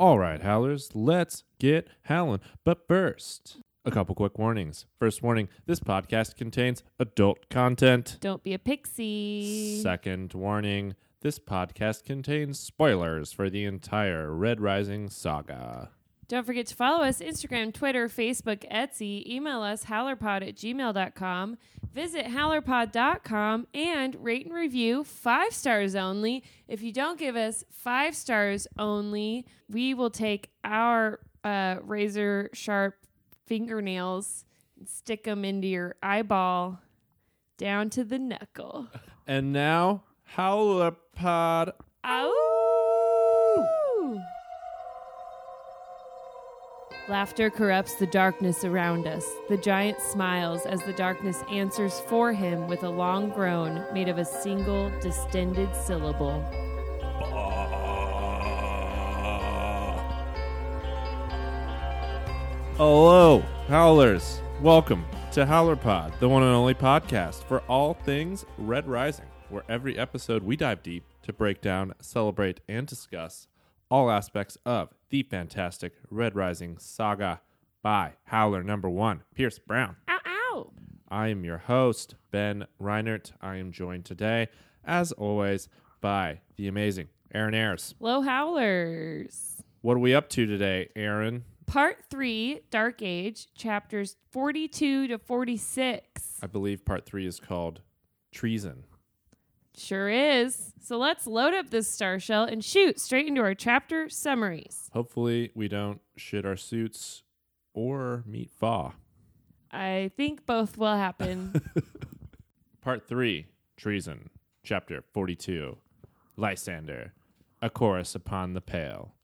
All right, howlers, let's get howling. But first, a couple quick warnings. First warning this podcast contains adult content. Don't be a pixie. Second warning this podcast contains spoilers for the entire Red Rising saga. Don't forget to follow us Instagram, Twitter, Facebook, Etsy. Email us howlerpod at gmail.com. Visit howlerpod.com and rate and review five stars only. If you don't give us five stars only, we will take our uh, razor sharp fingernails and stick them into your eyeball down to the knuckle. And now, Howlerpod. Ow! Laughter corrupts the darkness around us. The giant smiles as the darkness answers for him with a long groan made of a single distended syllable. Hello, howlers. Welcome to Howlerpod, the one and only podcast for all things Red Rising, where every episode we dive deep to break down, celebrate, and discuss all aspects of the fantastic Red Rising saga by Howler number one, Pierce Brown. Ow, ow! I am your host, Ben Reinert. I am joined today, as always, by the amazing Aaron Ayers. Low Howlers. What are we up to today, Aaron? Part 3, Dark Age, chapters 42 to 46. I believe part three is called Treason. Sure is. So let's load up this star shell and shoot straight into our chapter summaries. Hopefully, we don't shit our suits or meet Fa. I think both will happen. Part 3 Treason, Chapter 42 Lysander, A Chorus Upon the Pale.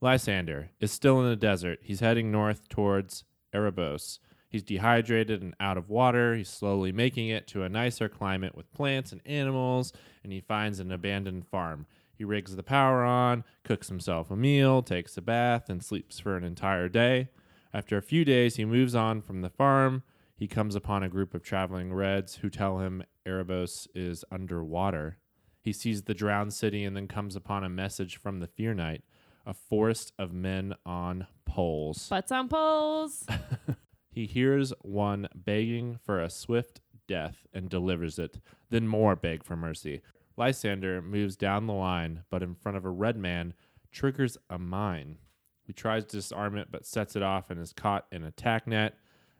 Lysander is still in the desert. He's heading north towards Erebos. He's dehydrated and out of water. He's slowly making it to a nicer climate with plants and animals, and he finds an abandoned farm. He rigs the power on, cooks himself a meal, takes a bath, and sleeps for an entire day. After a few days, he moves on from the farm. He comes upon a group of traveling Reds who tell him Erebos is underwater. He sees the drowned city and then comes upon a message from the Fear Knight, a forest of men on poles. Butts on poles. He hears one begging for a swift death and delivers it, then more beg for mercy. Lysander moves down the line, but in front of a red man, triggers a mine. He tries to disarm it, but sets it off and is caught in a tack net.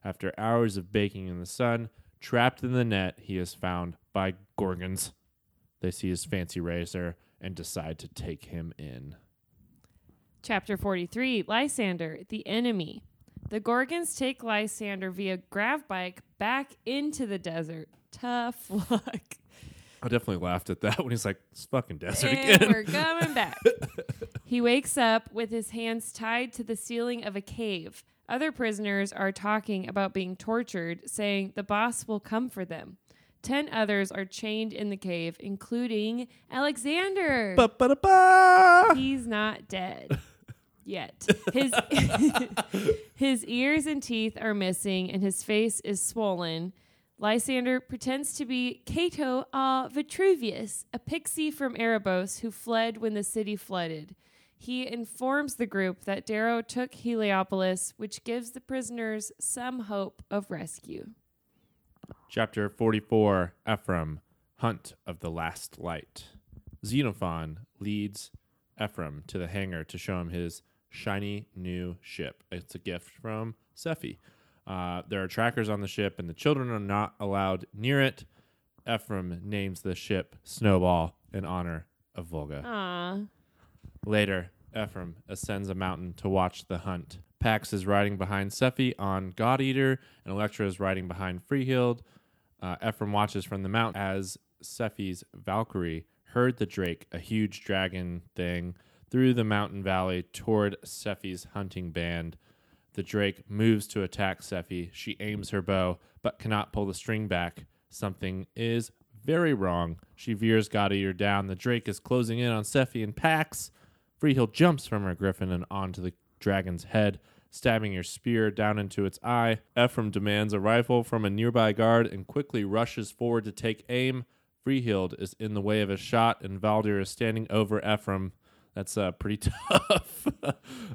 After hours of baking in the sun, trapped in the net, he is found by Gorgons. They see his fancy razor and decide to take him in. Chapter 43 Lysander, the enemy. The Gorgons take Lysander via grav bike back into the desert. Tough luck. I definitely laughed at that when he's like, "It's fucking desert and again." we're coming back. he wakes up with his hands tied to the ceiling of a cave. Other prisoners are talking about being tortured, saying the boss will come for them. Ten others are chained in the cave, including Alexander. Ba-ba-da-ba! He's not dead yet. His his ears and teeth are missing, and his face is swollen. Lysander pretends to be Cato a Vitruvius, a pixie from Erebos who fled when the city flooded. He informs the group that Darrow took Heliopolis, which gives the prisoners some hope of rescue. Chapter 44 Ephraim, Hunt of the Last Light. Xenophon leads Ephraim to the hangar to show him his shiny new ship. It's a gift from Sephi. Uh, there are trackers on the ship, and the children are not allowed near it. Ephraim names the ship Snowball in honor of Volga. Ah, Later, Ephraim ascends a mountain to watch the hunt. Pax is riding behind Sephi on God Eater, and Electra is riding behind Freehild. Uh, Ephraim watches from the mountain as Sephi's Valkyrie herd the drake, a huge dragon thing, through the mountain valley toward Sephi's hunting band. The drake moves to attack Sephi. She aims her bow, but cannot pull the string back. Something is very wrong. She veers Eater down. The drake is closing in on Sephi and Pax. Freehild jumps from her griffin and onto the dragon's head, stabbing her spear down into its eye. Ephraim demands a rifle from a nearby guard and quickly rushes forward to take aim. Freehild is in the way of a shot, and Valdir is standing over Ephraim. That's uh, pretty tough.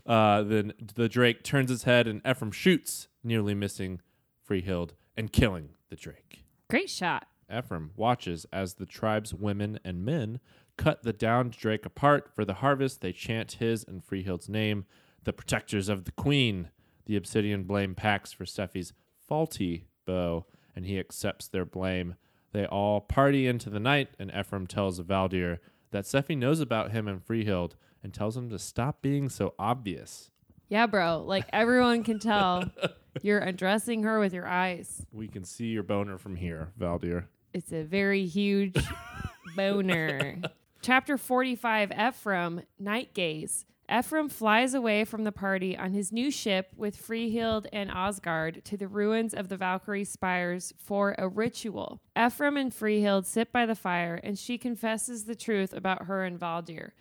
Uh, then the Drake turns his head and Ephraim shoots, nearly missing Freehild and killing the Drake. Great shot. Ephraim watches as the tribe's women and men cut the downed Drake apart. For the harvest, they chant his and Freehild's name, the protectors of the queen. The obsidian blame Pax for Sephi's faulty bow, and he accepts their blame. They all party into the night, and Ephraim tells Valdir that Sephi knows about him and Freehild and tells him to stop being so obvious. Yeah, bro. Like everyone can tell you're addressing her with your eyes. We can see your boner from here, Valdir. It's a very huge boner. Chapter 45 Ephraim, Night Gaze. Ephraim flies away from the party on his new ship with Freehild and Osgard to the ruins of the Valkyrie spires for a ritual. Ephraim and Freehild sit by the fire, and she confesses the truth about her and Valdir.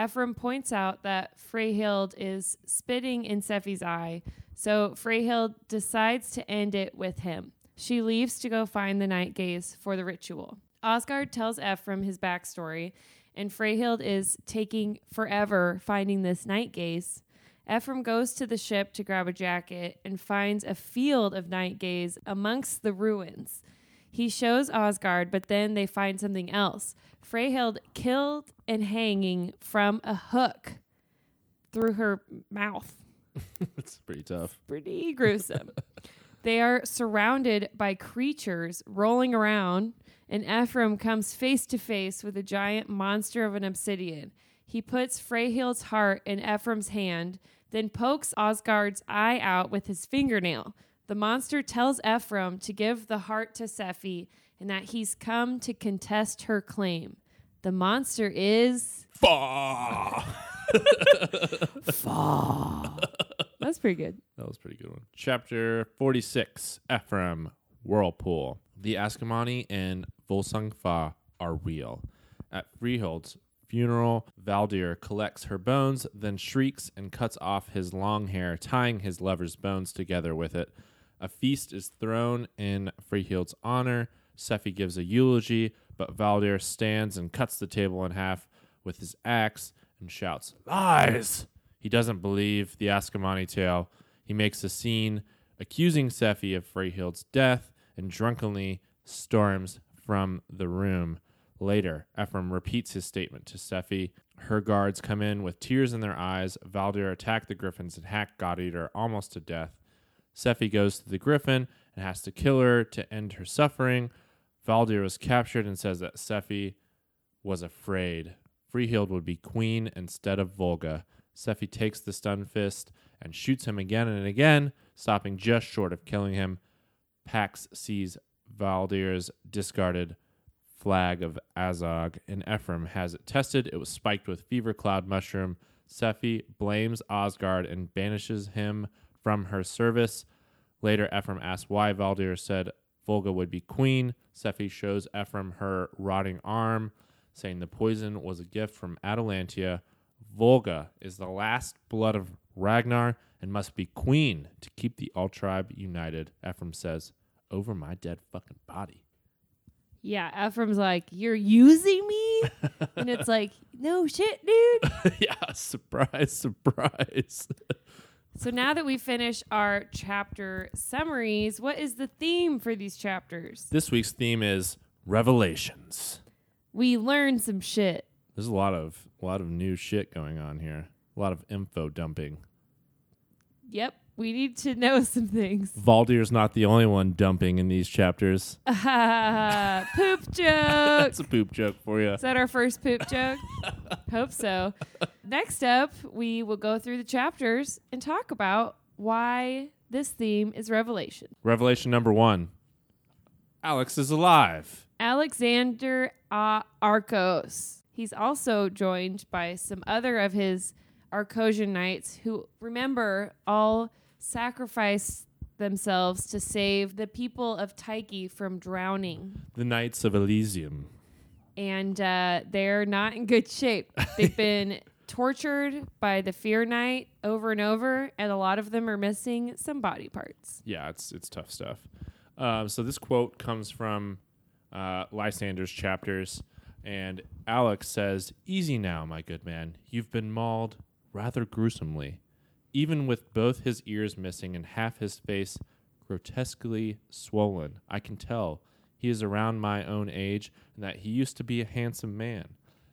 Ephraim points out that Freehild is spitting in Sephi's eye, so Freehild decides to end it with him. She leaves to go find the night gaze for the ritual. Osgard tells Ephraim his backstory, and Freehild is taking forever finding this night gaze. Ephraim goes to the ship to grab a jacket and finds a field of night gaze amongst the ruins. He shows Osgard, but then they find something else. Freehild killed and hanging from a hook through her mouth. it's pretty tough. Pretty gruesome. they are surrounded by creatures rolling around, and Ephraim comes face to face with a giant monster of an obsidian. He puts Freehild's heart in Ephraim's hand, then pokes Osgard's eye out with his fingernail. The monster tells Ephraim to give the heart to Sephi and that he's come to contest her claim. The monster is Bah! That's pretty good. That was a pretty good one. Chapter 46 Ephraim Whirlpool. The Ascomanni and Volsung Fa are real. At Freehild's funeral, Valdir collects her bones, then shrieks and cuts off his long hair, tying his lover's bones together with it. A feast is thrown in Freehild's honor. Sephi gives a eulogy, but Valdir stands and cuts the table in half with his axe and shouts, Lies! He doesn't believe the Ascomanni tale. He makes a scene accusing Sephi of Freehild's death and drunkenly storms from the room. Later, Ephraim repeats his statement to Sephi. Her guards come in with tears in their eyes. Valdir attack the griffins and hack God Eater almost to death. Sephi goes to the griffin and has to kill her to end her suffering. Valdir was captured and says that Sephi was afraid. Freehild would be queen instead of Volga. Sephi takes the stun fist and shoots him again and again, stopping just short of killing him. Pax sees Valdir's discarded flag of Azog, and Ephraim has it tested. It was spiked with fever cloud mushroom. Sephi blames Osgard and banishes him from her service. Later, Ephraim asks why Valdir said Volga would be queen. Sephi shows Ephraim her rotting arm, saying the poison was a gift from Atalantia. Volga is the last blood of Ragnar and must be queen to keep the all tribe united. Ephraim says, over my dead fucking body. Yeah, Ephraim's like, You're using me? and it's like, No shit, dude. yeah, surprise, surprise. so now that we finish our chapter summaries, what is the theme for these chapters? this week's theme is revelations. We learned some shit. There's a lot of a lot of new shit going on here. A lot of info dumping. Yep, we need to know some things. Valdir's not the only one dumping in these chapters. poop joke. That's a poop joke for you. Is that our first poop joke? Hope so. Next up, we will go through the chapters and talk about why this theme is Revelation. Revelation number one. Alex is alive. Alexander uh, Arcos. He's also joined by some other of his Arcosian knights who, remember, all sacrificed themselves to save the people of Tyche from drowning. The Knights of Elysium. And uh, they're not in good shape. They've been tortured by the Fear Knight over and over, and a lot of them are missing some body parts. Yeah, it's it's tough stuff. Um, so this quote comes from uh, Lysander's chapters, and Alex says, "Easy now, my good man. You've been mauled rather gruesomely. Even with both his ears missing and half his face grotesquely swollen. I can tell he is around my own age and that he used to be a handsome man.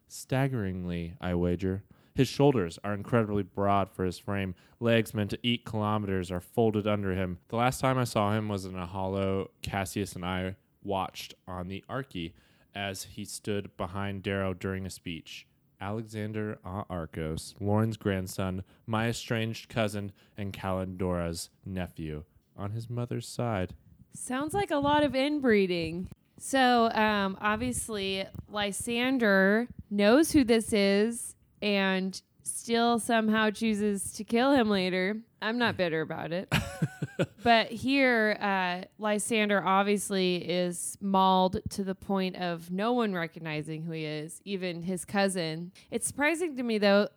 Staggeringly, I wager. His shoulders are incredibly broad for his frame. Legs meant to eat kilometers are folded under him. The last time I saw him was in a hollow Cassius and I watched on the Archie as he stood behind Darrow during a speech. Alexander A. Arcos, Lorn's grandson, my estranged cousin, and Kalindora's nephew on his mother's side. Sounds like a lot of inbreeding. So, um, obviously, Lysander knows who this is and still somehow chooses to kill him later. I'm not bitter about it. but here, uh, Lysander obviously is mauled to the point of no one recognizing who he is, even his cousin. It's surprising to me, though,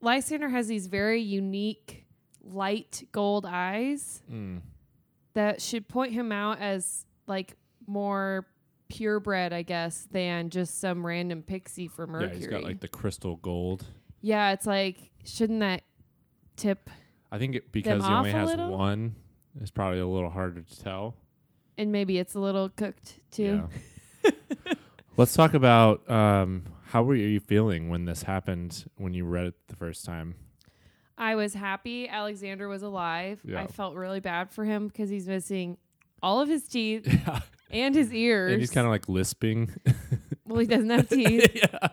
Lysander has these very unique light gold eyes Mm. that should point him out as like more purebred, I guess, than just some random pixie for Mercury. Yeah, he's got like the crystal gold. Yeah, it's like shouldn't that tip I think it, because he off only a has little? one, it's probably a little harder to tell. and maybe it's a little cooked too. Yeah. Let's talk about um, how were you feeling when this happened when you read it the first time? I was happy Alexander was alive. Yeah. I felt really bad for him because he's missing all of his teeth Yeah, and his ears. and he's kind of like lisping. well, he doesn't have teeth. yeah,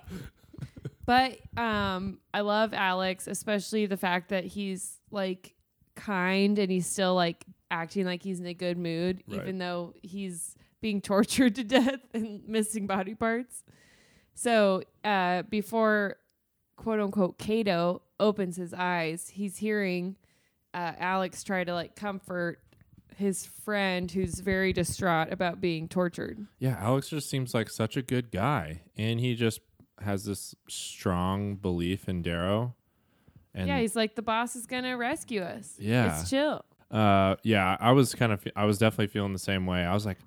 But um, I love Alex, especially the fact that he's like kind and he's still like acting like he's in a good mood, Right. even though he's being tortured to death and missing body parts. So uh, before quote unquote Cato opens his eyes, he's hearing uh, Alex try to like comfort his friend who's very distraught about being tortured. yeah. Alex just seems like such a good guy, and he just has this strong belief in Darrow. And yeah, he's like, the boss is going to rescue us. Yeah. It's chill. Uh, yeah, I was kind of, I was definitely feeling the same way. I was like,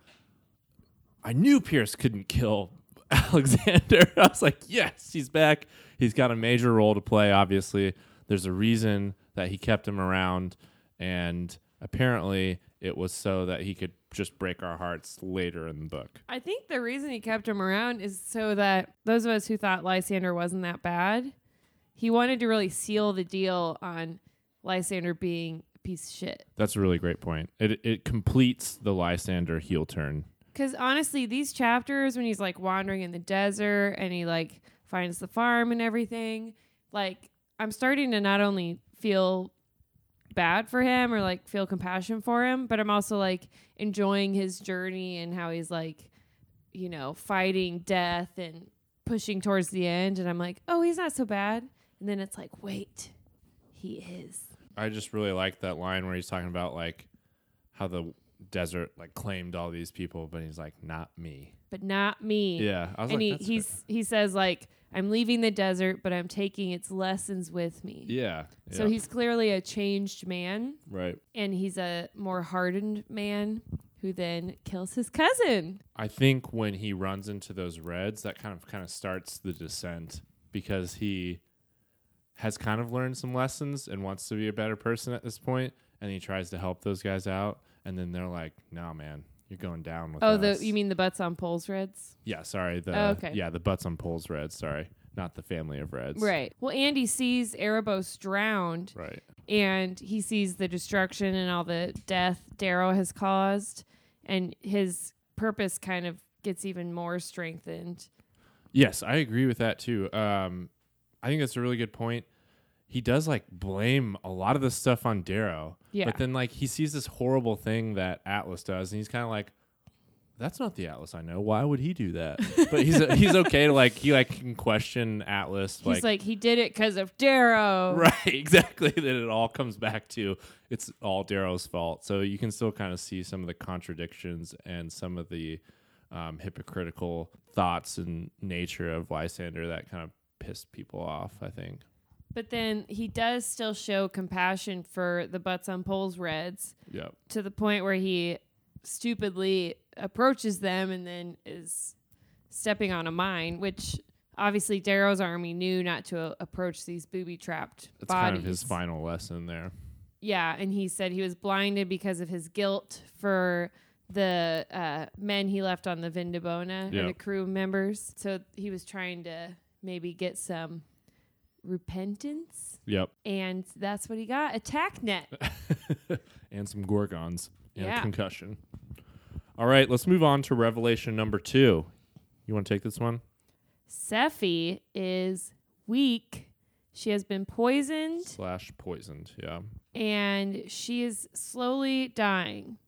I knew Pierce couldn't kill Alexander. I was like, yes, he's back. He's got a major role to play. Obviously, there's a reason that he kept him around, and apparently, it was so that he could just break our hearts later in the book. I think the reason he kept him around is so that those of us who thought Lysander wasn't that bad, he wanted to really seal the deal on Lysander being a piece of shit. That's a really great point. It it completes the Lysander heel turn. Because honestly, these chapters when he's like wandering in the desert and he like finds the farm and everything, like I'm starting to not only feel bad for him or like feel compassion for him, but I'm also like enjoying his journey and how he's like, you know, fighting death and pushing towards the end. And I'm like, oh, he's not so bad. And then it's like, wait, he is. I just really like that line where he's talking about like how the desert like claimed all these people, but he's like, not me. But not me. Yeah, I was and like, he he's he says like I'm leaving the desert, but I'm taking its lessons with me. yeah. So yeah, he's clearly a changed man, right. and he's a more hardened man who then kills his cousin. I think when he runs into those reds, that kind of kind of starts the descent because he has kind of learned some lessons and wants to be a better person at this point, and he tries to help those guys out, and then they're like, "No, man, you're going down with Oh, us." the you mean the butts on poles reds? Yeah, sorry. The Oh, okay. yeah, the butts on poles reds. Sorry, not the family of reds. Right. Well, Andy sees Erebos drowned, Right. and he sees the destruction and all the death Darrow has caused, and his purpose kind of gets even more strengthened. Yes, I agree with that too. Um, I think that's a really good point. He does like blame a lot of the stuff on Darrow, Yeah. but then like he sees this horrible thing that Atlas does, and he's kind of like, "That's not the Atlas I know. Why would he do that?" but he's he's okay to like he like can question Atlas, He's like, like, he did it because of Darrow. right, exactly. That it all comes back to it's all Darrow's fault. So you can still kind of see some of the contradictions and some of the um, hypocritical thoughts and nature of Lysander that kind of pissed people off. I think. But then he does still show compassion for the butts on poles reds Yep. to the point where he stupidly approaches them and then is stepping on a mine, which obviously Darrow's army knew not to uh, approach these booby trapped That's bodies. kind of his final lesson there. Yeah, and he said he was blinded because of his guilt for the uh, men he left on the Vindabona Yep. the crew members. So he was trying to maybe get some repentance, Yep. and that's what he got. Attack net. and some gorgons and Yeah. a concussion. All right, let's move on to revelation number two. You want to take this one? Sephi is weak. She has been poisoned Slash poisoned. Yeah. and she is slowly dying.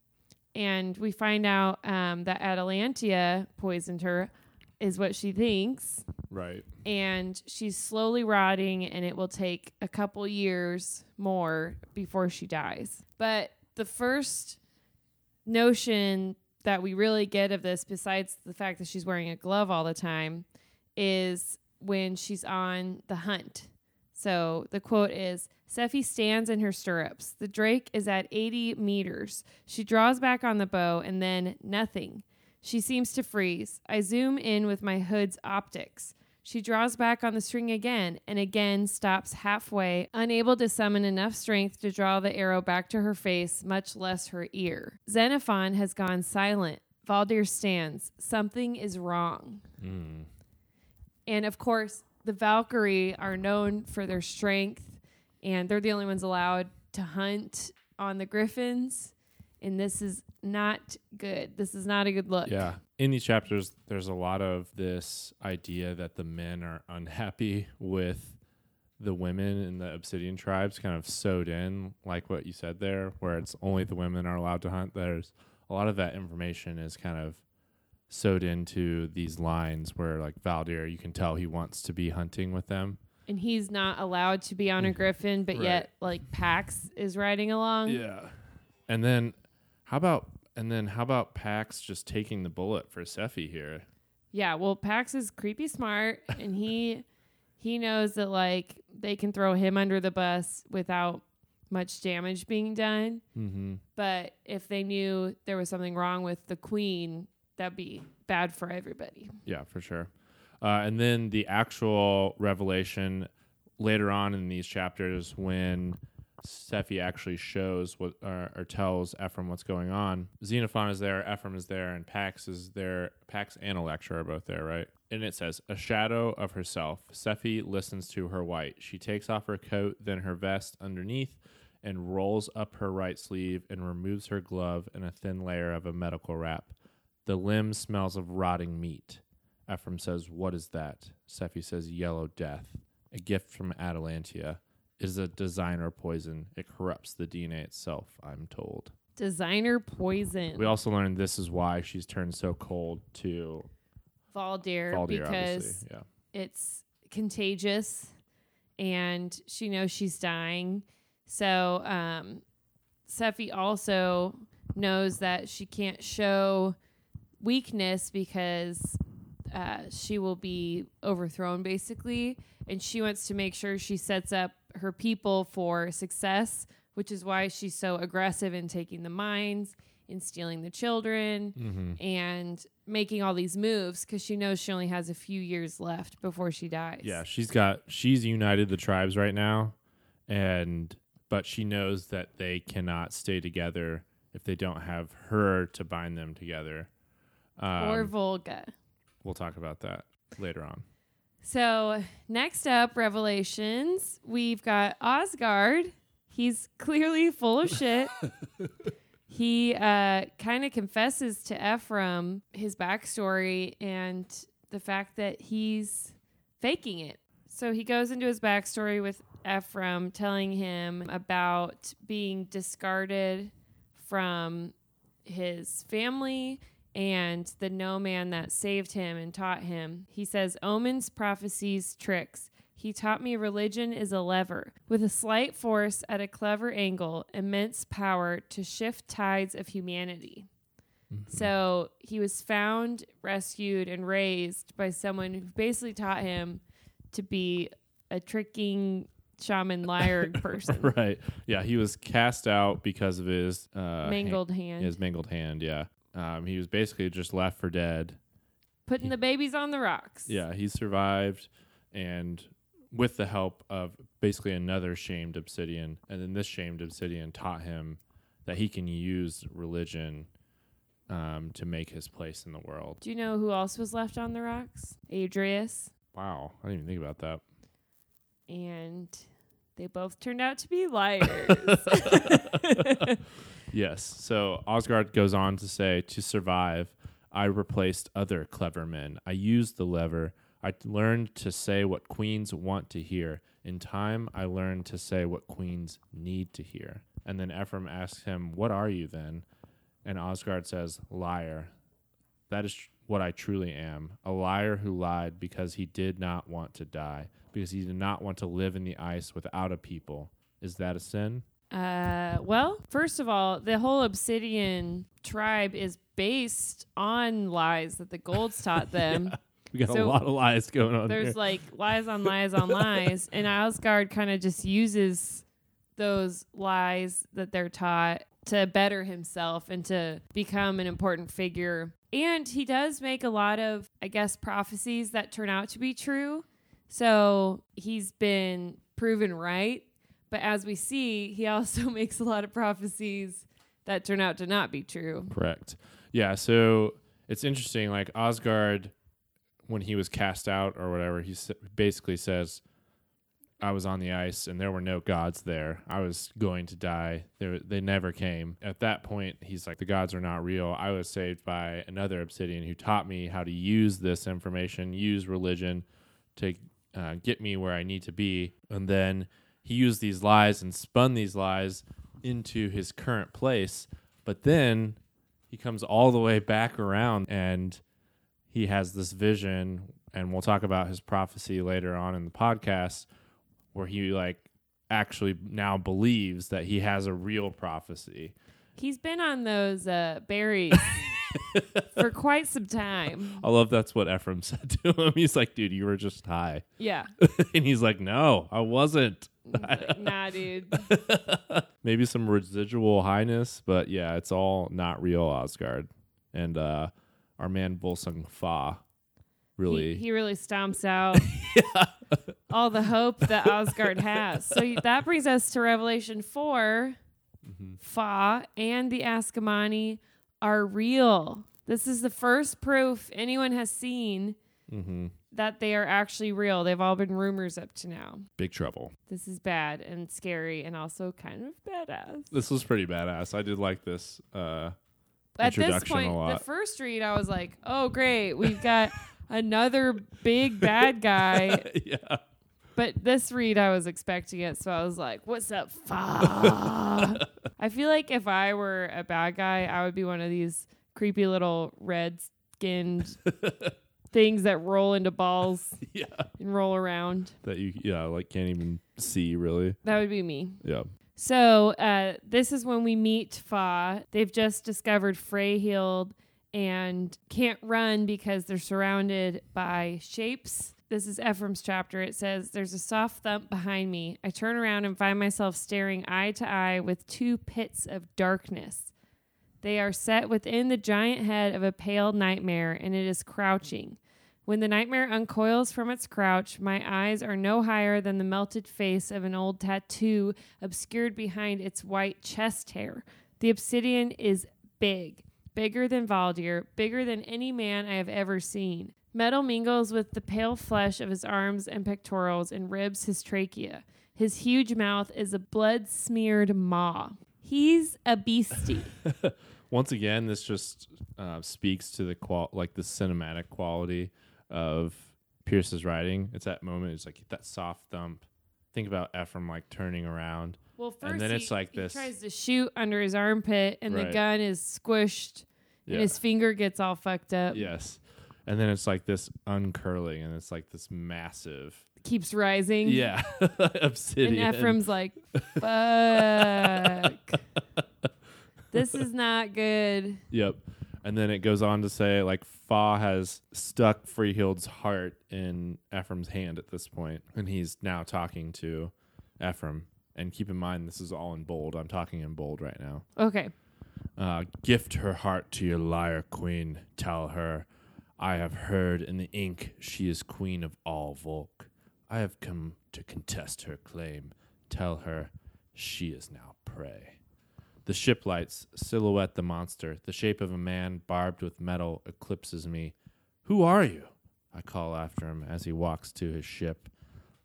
And we find out um, that Atalantia poisoned her, is what she thinks. Right. And she's slowly rotting, and it will take a couple years more before she dies. But the first notion that we really get of this, besides the fact that she's wearing a glove all the time, is when she's on the hunt. So the quote is Sephi stands in her stirrups. The drake is at 80 meters. She draws back on the bow and then nothing. She seems to freeze. I zoom in with my hood's optics. She draws back on the string again and again stops halfway, unable to summon enough strength to draw the arrow back to her face, much less her ear. Xenophon has gone silent. Valdir stands. Something is wrong. Mm. And of course, the Valkyrie are known for their strength, and they're the only ones allowed to hunt on the Griffins. And this is not good. This is not a good look. Yeah. In these chapters, there's a lot of this idea that the men are unhappy with the women in the Obsidian tribes, kind of sewed in, like what you said there, where it's only the women are allowed to hunt. There's a lot of that information is kind of sewed into these lines where, like, Valdir, you can tell he wants to be hunting with them. And he's not allowed to be on a mm-hmm. Griffin, but Right. yet, like, Pax is riding along. Yeah. And then how about and then how about Pax just taking the bullet for Sephi here? Yeah, well, Pax is creepy smart, and he he knows that like they can throw him under the bus without much damage being done. Mm-hmm. But if they knew there was something wrong with the queen, that'd be bad for everybody. Yeah, for sure. Uh, and then the actual revelation later on in these chapters when Sephi actually shows what or, tells Ephraim what's going on. Xenophon is there, Ephraim is there, and Pax is there. Pax and Electra are both there, right? And it says, A shadow of herself. Sephi listens to her white. She takes off her coat, then her vest underneath, and rolls up her right sleeve and removes her glove and a thin layer of a medical wrap. The limb smells of rotting meat. Ephraim says, What is that? Sephi says, Yellow death, a gift from Atalantia. Is a designer poison. It corrupts the DNA itself, I'm told. Designer poison. We also learned this is why she's turned so cold to Valdir, Valdir, because. Yeah. it's contagious and she knows she's dying. So um Sephi also knows that she can't show weakness because uh, she will be overthrown basically and she wants to make sure she sets up her people for success which is why she's so aggressive in taking the mines in stealing the children Mm-hmm. and making all these moves because she knows she only has a few years left before she dies. Yeah, she's got she's united the tribes right now, and but she knows that they cannot stay together if they don't have her to bind them together. Um, or Volga. we'll talk about that later on. So next up, Revelations. We've got Osgard. He's clearly full of shit. he uh, kind of confesses to Ephraim his backstory and the fact that he's faking it. So he goes into his backstory with Ephraim, telling him about being discarded from his family and the no man that saved him and taught him. He says, Omens, prophecies, tricks. He taught me religion is a lever with a slight force at a clever angle, immense power to shift tides of humanity. So he was found, rescued, and raised by someone who basically taught him to be a tricking shaman liar person. right. Yeah, he was cast out because of his uh, Mangled hand. his mangled hand. Yeah, um, he was basically just left for dead, Putting the babies on the rocks. Yeah, he survived, and with the help of basically another shamed obsidian, and then this shamed obsidian taught him that he can use religion um, to make his place in the world. Do you know who else was left on the rocks? Adrius. Wow, I didn't even think about that. And they both turned out to be liars. Yes. So Osgard goes on to say, to survive, I replaced other clever men. I used the lever. I learned to say what queens want to hear. In time, I learned to say what queens need to hear. And then Ephraim asks him, What are you then? And Osgard says, Liar. That is tr- what I truly am. A liar who lied because he did not want to die, because he did not want to live in the ice without a people. Is that a sin? uh, well, first of all, the whole Obsidian tribe is based on lies that the Golds taught them. We got a lot of lies going on There's here. like lies on lies on lies, and Osgard kind of just uses those lies that they're taught to better himself and to become an important figure. And he does make a lot of, I guess, prophecies that turn out to be true. So he's been proven right. But as we see, he also makes a lot of prophecies that turn out to not be true. Correct. Yeah. So it's interesting. Like Osgard, when he was cast out or whatever, he basically says, "I was on the ice and there were no gods there. I was going to die. They they never came." At that point, he's like, "The gods are not real. I was saved by another Obsidian who taught me how to use this information, use religion, to uh, get me where I need to be." And then he used these lies and spun these lies into his current place. But then he comes all the way back around and he has this vision and we'll talk about his prophecy later on in the podcast where he like actually now believes that he has a real prophecy He's been on those uh, berries for quite some time. i love that's what ephraim said to him he's like dude you were just high Yeah. and he's like no i wasn't like, nah, dude. maybe some residual highness but yeah it's all not real osgard and uh our man volsung fa really He, he really stomps out all the hope that Osgard has. So that brings us to Revelation 4. Mm-hmm. Fa and the Ascomanni are real. This is the first proof anyone has seen hmm that they are actually real. They've all been rumors up to now. big trouble This is bad and scary and also kind of badass. This was pretty badass. I did like this. Uh, At this introduction a point, lot. the first read, I was like, oh, great. We've got another big bad guy. yeah, But this read, I was expecting it. So I was like, what's up, Fa? I feel like if I were a bad guy, I would be one of these creepy little red skinned things that roll into balls yeah. and roll around. That you, yeah, like can't even see really. That would be me. Yeah. So uh, this is when we meet Fa. They've just discovered Freyhild and can't run because they're surrounded by shapes. This is Ephraim's chapter. It says, There's a soft thump behind me. I turn around and find myself staring eye to eye with two pits of darkness. They are set within the giant head of a pale nightmare, and it is crouching. When the nightmare uncoils from its crouch, my eyes are no higher than the melted face of an old tattoo obscured behind its white chest hair. The obsidian is big, bigger than Valdir, bigger than any man I have ever seen. Metal mingles with the pale flesh of his arms and pectorals and ribs his trachea. His huge mouth is a blood smeared maw. He's a beastie. Once again, this just uh, speaks to the qual like the cinematic quality of Pierce's writing. It's that moment. It's like that soft thump. Think about Ephraim like turning around. Well, first And then he, it's like he this- tries to shoot under his armpit, and the gun is squished, Yeah. and his finger gets all fucked up. yes. And then it's like this uncurling, and it's like this massive. Keeps rising. Yeah, obsidian. And. Ephraim's like, "Fuck, this is not good." Yep. And then it goes on to say like Fa has stuck Freehild's heart in Ephraim's hand at this point, and he's now talking to Ephraim. And keep in mind, this is all in bold. I'm talking in bold right now. Okay, Uh, gift her heart to your liar queen. Tell her, I have heard in the ink she is queen of all Volk. I have come to contest her claim. Tell her she is now prey. The ship lights silhouette the monster. The shape of a man barbed with metal eclipses me. Who are you? I call after him as he walks to his ship.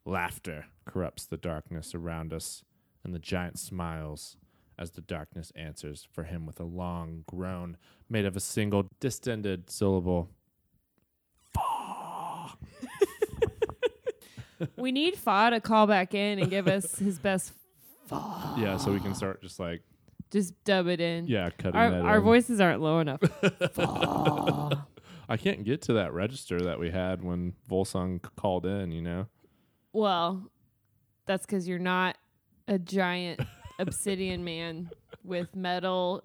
Laughter corrupts the darkness around us, and the giant smiles as the darkness answers for him with a long groan made of a single distended syllable. we need Fa to call back in and give us his best. Fa. Yeah, so we can start just like Just dub it in. yeah, cutting Our, that our in. voices aren't low enough. I can't get to that register that we had when Volsung c- called in, you know. well, that's because you're not a giant obsidian man with metal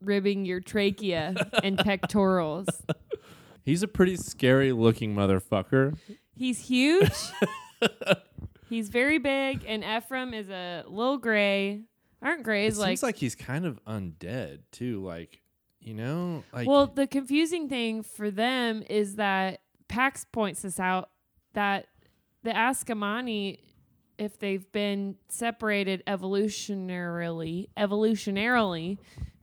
ribbing your trachea and pectorals. He's a pretty scary looking motherfucker. He's huge. he's very big, and Ephraim is a little gray. Aren't It grays like, seems like he's kind of undead too, like you know, like well, the confusing thing for them is that Pax points this out that the Ascomanni, if they've been separated evolutionarily, evolutionarily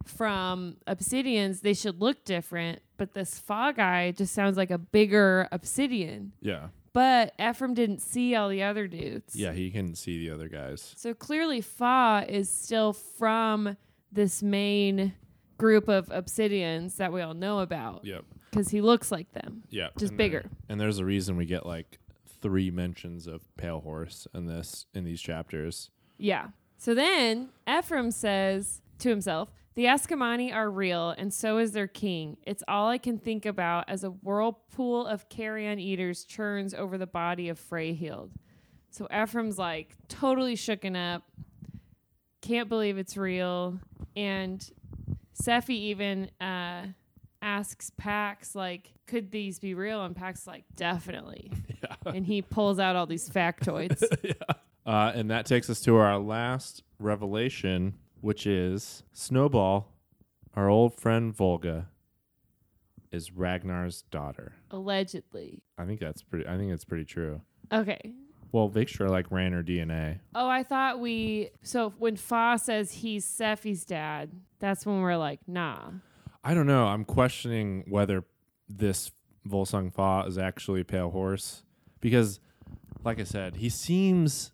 from obsidians, they should look different. But this Fa guy just sounds like a bigger obsidian. yeah, But Ephraim didn't see all the other dudes. yeah, he couldn't see the other guys. So clearly, Fa is still from this main group of obsidians that we all know about Yep, because he looks like them. yep, Just and bigger. there- and there's a reason we get like three mentions of pale horse in this in these chapters. Yeah. So then Ephraim says to himself, The Ascomanni are real, and so is their king. It's all I can think about as a whirlpool of carrion eaters churns over the body of Freyhild. So Ephraim's like totally shooken up, can't believe it's real. And Sephi even uh, asks Pax, like, could these be real? And Pax like, definitely. Yeah. And he pulls out all these factoids. Uh, and that takes us to our last revelation, which is Snowball, our old friend Volga, is Ragnar's daughter. Allegedly. I think that's pretty. I think it's pretty true. Okay. Well, Victra like ran her DNA. Oh, I thought we. So when Fa says he's Sephi's dad, that's when we're like, nah. I don't know. I'm questioning whether this Volsung Fa is actually a pale horse because, like I said, he seems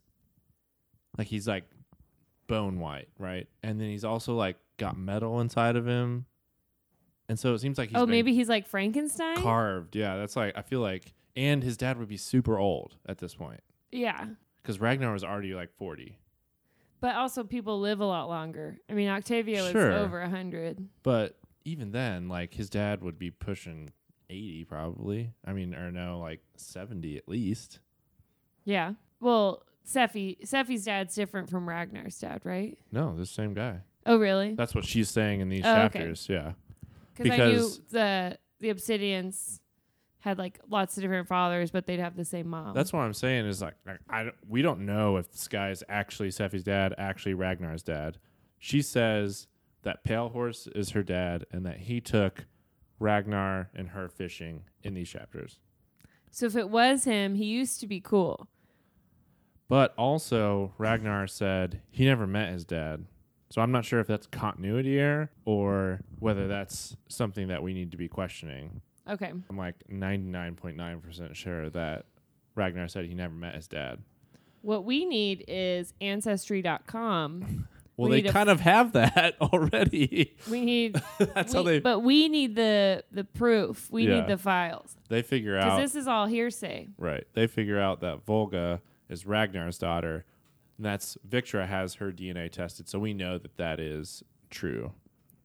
like he's like bone white, right? And then he's also like got metal inside of him, and so it seems like he's oh, maybe he's like Frankenstein? carved. Yeah, that's like I feel like, and his dad would be super old at this point yeah. because Ragnar was already like 40. But also, people live a lot longer. I mean, Octavia Sure. was over a 100. But even then, like his dad would be pushing 80 probably. I mean, or no, like 70 at least. Yeah. Well, Sephi, Sephi's dad's different from Ragnar's dad, right? No, the same guy. Oh, really? That's what she's saying in these Oh, okay. chapters. Yeah. Because I knew because- the the Obsidians had like lots of different fathers, but they'd have the same mom. That's what I'm saying is like, like I don't- we don't know if this guy is actually Sephi's dad, actually Ragnar's dad. She says that Pale Horse is her dad and that he took Ragnar and her fishing in these chapters. so if it was him, he used to be cool. But also, Ragnar said he never met his dad. So I'm not sure if that's continuity error or whether that's something that we need to be questioning. Okay. I'm like 99.9% sure that Ragnar said he never met his dad. What we need is ancestry.com. Well, We they kind of have that already. We need that's how they but we need the the proof. We Yeah. need the files. they figure out Cuz this is all hearsay. right. They figure out that Volga is Ragnar's daughter. And that's Victra has her DNA tested, so we know that that is true.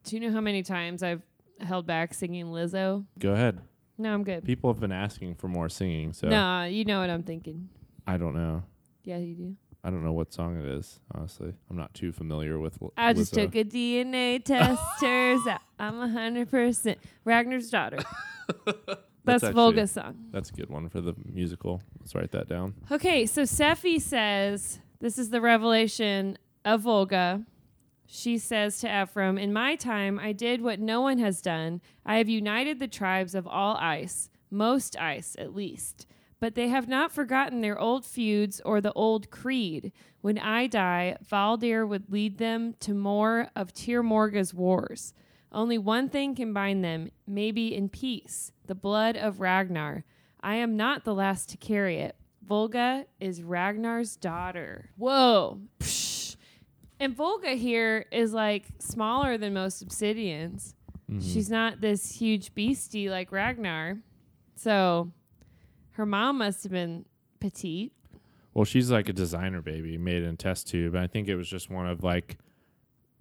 Do you know how many times I've held back singing Lizzo? Go ahead. No, I'm good. People have been asking for more singing, so No, you know what I'm thinking. I don't know. Yeah, you do. I don't know what song it is. Honestly, I'm not too familiar with. L- I just Lizzo. took a DNA test. Turns out I'm 100% Ragnar's daughter. That's, actually- Volga's song. That's a good one for the musical. Let's write that down. Okay, so Sephi says this is the revelation of Volga. she says to Ephraim, In my time, I did what no one has done. I have united the tribes of all ice, most ice at least. But they have not forgotten their old feuds or the old creed. When I die, Valdir would lead them to more of Tir Morga's wars. Only one thing can bind them, maybe in peace the blood of Ragnar. I am not the last to carry it. Volga is Ragnar's daughter. Whoa. Psh. And Volga here is like smaller than most obsidians. Mm-hmm. She's not this huge beastie like Ragnar. So her mom must have been petite. Well, she's like a designer baby made in a test tube. And I think it was just one of like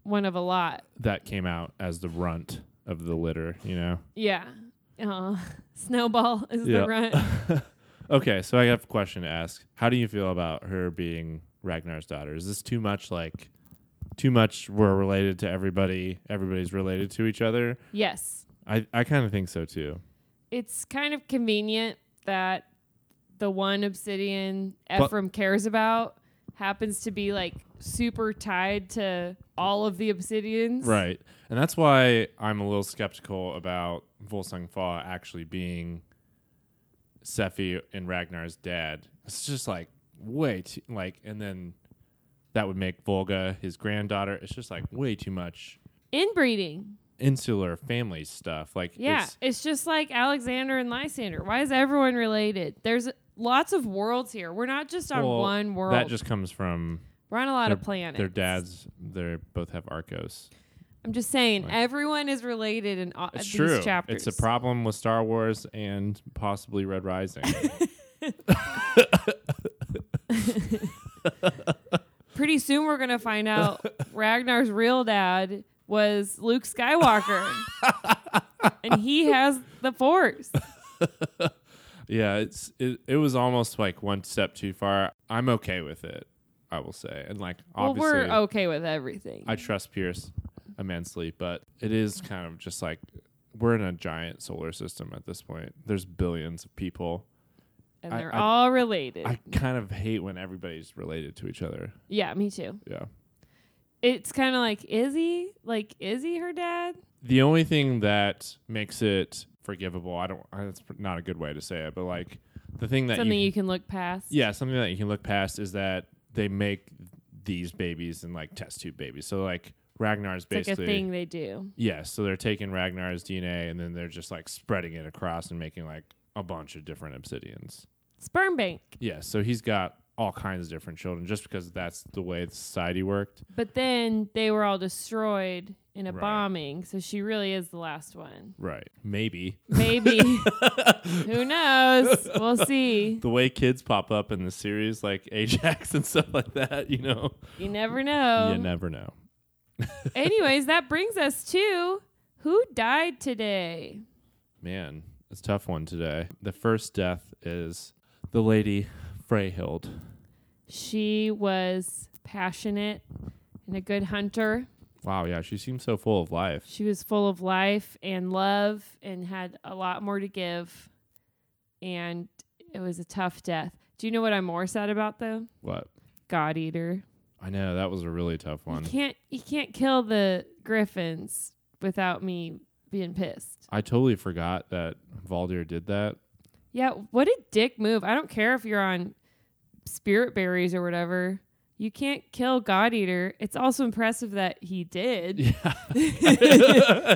One of a lot. that came out as the runt of the litter, you know? Yeah. Uh, Snowball is the run. Okay, so I have a question to ask. How do you feel about her being Ragnar's daughter? Is this too much like too much we're related to everybody, everybody's related to each other? yes. I, I kind of think so too. It's kind of convenient that the one obsidian Ephraim cares about happens to be like super tied to all of the obsidians. Right. And that's why I'm a little skeptical about Volsung Fa actually being Sephi and Ragnar's dad. It's just like way too like and then that would make Volga his granddaughter. It's just like way too much Inbreeding. insular family stuff. Like Yeah. it's, It's just like Alexander and Lysander. Why is everyone related? There's lots of worlds here. We're not just on well, one world. That just comes from We're on a lot their, of planets. their dads. They both have Arcos. I'm just saying, Like- everyone is related in all, these true. chapters. It's a problem with Star Wars and possibly Red Rising. Pretty soon, we're gonna find out Ragnar's real dad was Luke Skywalker, and he has the Force. Yeah, it's it, it was almost like one step too far. I'm okay with it, I will say. And like Well, obviously we're okay with everything. I trust Pierce immensely, but it is kind of just like we're in a giant solar system at this point. There's billions of people. and I- they're I- all related. I kind of hate when everybody's related to each other. yeah, me too. Yeah. It's kind of like, is he? Like, is he her dad? The only thing that makes it forgivable, I don't that's not a good way to say it, but like the thing that Something you, you can look past. Yeah, something that you can look past is that they make these babies and like test tube babies. So like Ragnar's It's like a thing they do. Yeah, so they're taking Ragnar's DNA and then they're just like spreading it across and making like a bunch of different obsidians. Sperm bank. Yeah, so he's got all kinds of different children just because that's the way the society worked. But then they were all destroyed in a Right. bombing, so she really is the last one. Right. Maybe. Maybe. Who knows? We'll see. The way kids pop up in the series like Ajax and stuff like that, you know. You never know. you never know. Anyways, that brings us to who died today? Man, it's a tough one today. The first death is the lady Freyhild. She was passionate and a good hunter. Wow, yeah, she seems so full of life. She was full of life and love and had a lot more to give. And it was a tough death. Do you know what I'm more sad about though? What? God Eater. I know that was a really tough one. You can't you can't kill the griffins without me being pissed. I totally forgot that Valdir did that. Yeah, what a dick move. I don't care if you're on spirit berries or whatever. You can't kill God Eater. It's also impressive that he did. Yeah.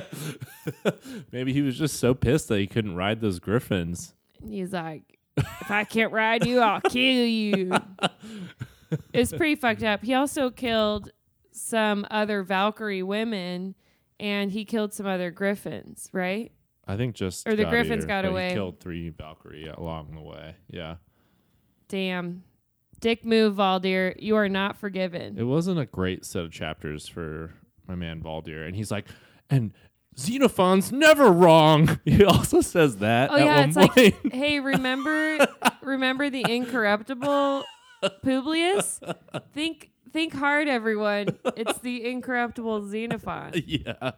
Maybe he was just so pissed that he couldn't ride those griffins. He's like, if I can't ride you, I'll kill you. it's pretty fucked up. He also killed some other Valkyrie women and he killed some other griffins, right? I think just Or the griffins Eater, got away. He killed three Valkyrie along the way. Yeah, Damn. Dick move, Valdir. You are not forgiven. it wasn't a great set of chapters for my man Valdir, and he's like, and Xenophon's never wrong. He also says that. Oh yeah, it's point. like, hey, remember, remember the incorruptible Publius? Think, think hard, everyone. It's the incorruptible Xenophon. yeah.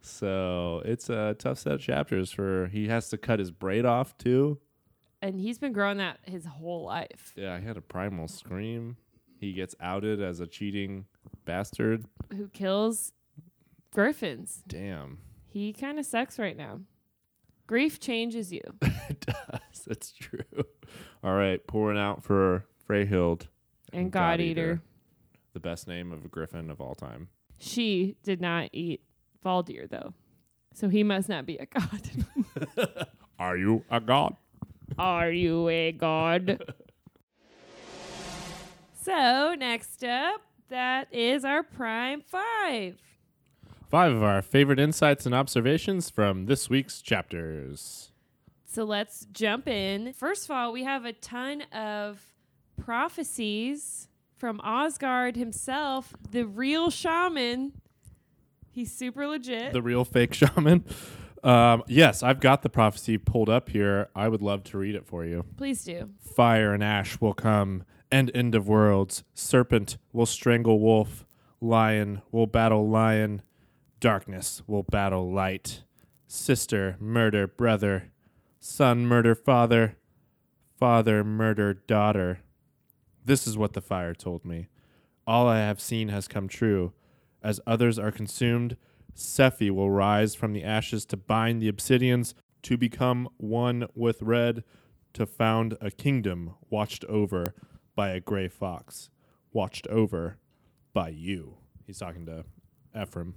So it's a tough set of chapters for he has to cut his braid off too. and he's been growing that his whole life. Yeah, he had a primal scream. He gets outed as a cheating bastard. who kills griffins. Damn. He kind of sucks right now. Grief changes you. it does. It's true. All right, pouring out for Freyhild. And God Eater. The best name of a griffin of all time. She did not eat Valdir though. So he must not be a god. Are you a god? Are you a god? so next up, that is our prime five. Five of our favorite insights and observations from this week's chapters. So let's jump in. First of all, we have a ton of prophecies from Osgard himself, the real shaman. He's super legit. The real fake shaman. Um, yes, I've got the prophecy pulled up here. I would love to read it for you. Please do. Fire and ash will come, and end of worlds. Serpent will strangle wolf. Lion will battle lion. Darkness will battle light. Sister murder brother. Son murder father. Father murder daughter. This is what the fire told me. All I have seen has come true. As others are consumed, Sephi will rise from the ashes to bind the obsidians, to become one with red, to found a kingdom watched over by a gray fox, watched over by you. He's talking to Ephraim.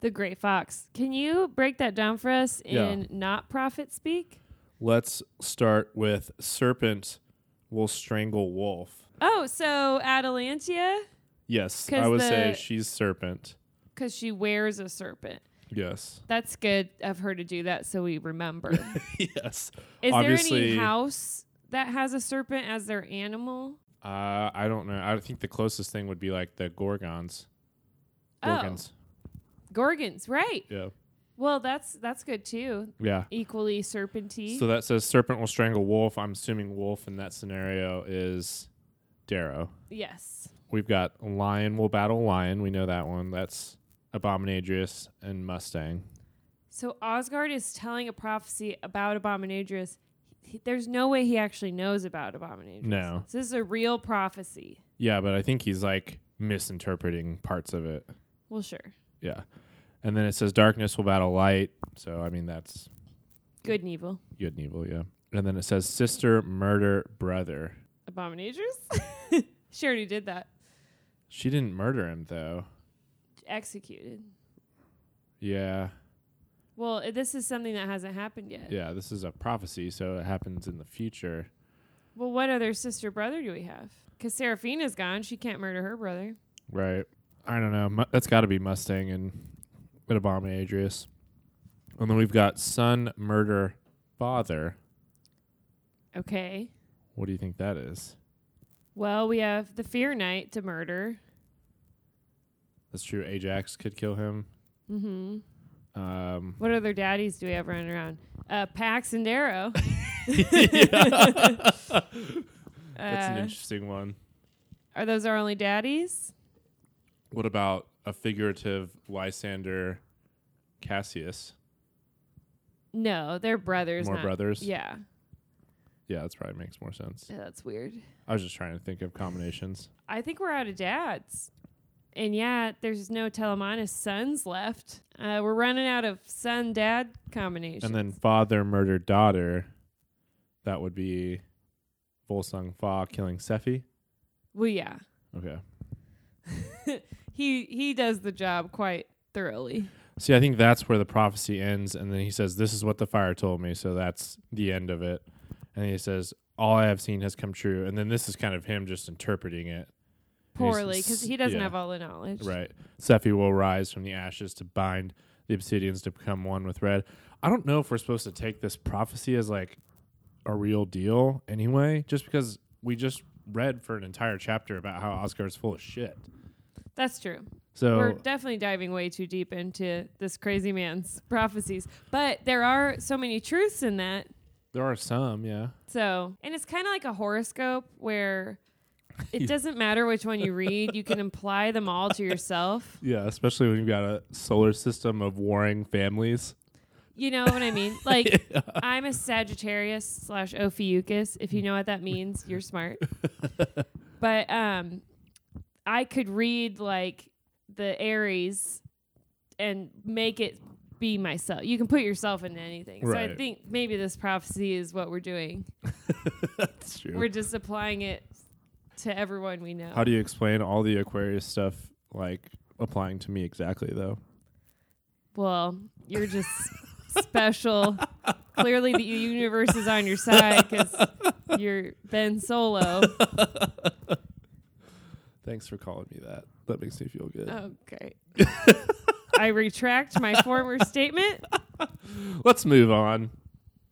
The Great Fox. Can you break that down for us Yeah. in not prophet speak? Let's start with serpent will strangle wolf. Oh, so Atalantia, Yes, 'Cause I would say the- she's serpent. because she wears a serpent. Yes. That's good of her to do that so we remember. yes. Is there Obviously- any house that has a serpent as their animal? Uh, I don't know. I think the closest thing would be like the Gorgons. Gorgons. Oh, Gorgons, right. Yeah. Well, that's that's good too. Yeah. Equally serpenty. So that says serpent will strangle wolf. I'm assuming wolf in that scenario is Darrow. yes. We've got lion will battle lion. We know that one. That's Abominadrius and Mustang. So Osgard is telling a prophecy about Abominadrius. He, there's no way he actually knows about Abominadrius. No. So this is a real prophecy. Yeah, but I think he's like misinterpreting parts of it. Well, sure. Yeah. And then it says darkness will battle light. So I mean that's Good and evil. good and evil, yeah. And then it says sister murder brother. Abominadrius? she already did that. She didn't murder him though. Executed. Yeah. Well, i- this is something that hasn't happened yet. Yeah, this is a prophecy, so it happens in the future. Well, what other sister brother do we have? Because Seraphina's gone. She can't murder her brother. Right. I don't know. Mu- That's got to be Mustang and and Abominadrius. And then we've got son, murder, father. Okay. What do you think that is? Well, we have the Fear Knight to murder. That's true. Ajax could kill him. Mm-hmm. Um, What other daddies do we have running around? Uh, Pax and Darrow. that's an Uh, interesting one. are those our only daddies? What about a figurative Lysander, Cassius? No, they're brothers. More not- brothers? Yeah. Yeah, that's probably makes more sense. Yeah, that's weird. I was just trying to think of combinations. I think we're out of dads. And yeah, there's no Telemanus sons left. Uh, we're running out of son dad combinations. And then father, murder, daughter. That would be Volsung Fa killing Sephi. well, yeah, Okay. he he does the job quite thoroughly. See, I think that's where the prophecy ends, and then he says, "This is what the fire told me." So that's the end of it. And he says, "All I have seen has come true." And then this is kind of him just interpreting it. Poorly, because he doesn't yeah, have all the knowledge. Right. Sephi will rise from the ashes to bind the obsidians to become one with red. I don't know if we're supposed to take this prophecy as like a real deal anyway, just because we just read for an entire chapter about how Osgard's full of shit. That's true. So We're definitely diving way too deep into this crazy man's prophecies. But there are so many truths in that. There are some, yeah. So, and it's kind of like a horoscope where it doesn't matter which one you read, you can imply them all to yourself. Yeah, especially when you've got a solar system of warring families. You know what I mean? Like, I'm a Sagittarius slash Ophiuchus. If you know what that means, you're smart. but um, I could read like the Aries and make it be myself. You can put yourself into anything. So I think maybe this prophecy is what we're doing. That's true. We're just applying it to everyone we know. How do you explain all the Aquarius stuff like applying to me exactly though? well, you're just special. Clearly, the universe is on your side because you're Ben Solo. Thanks for calling me that. That makes me feel good. Oh, okay. I retract my former statement. Let's move on.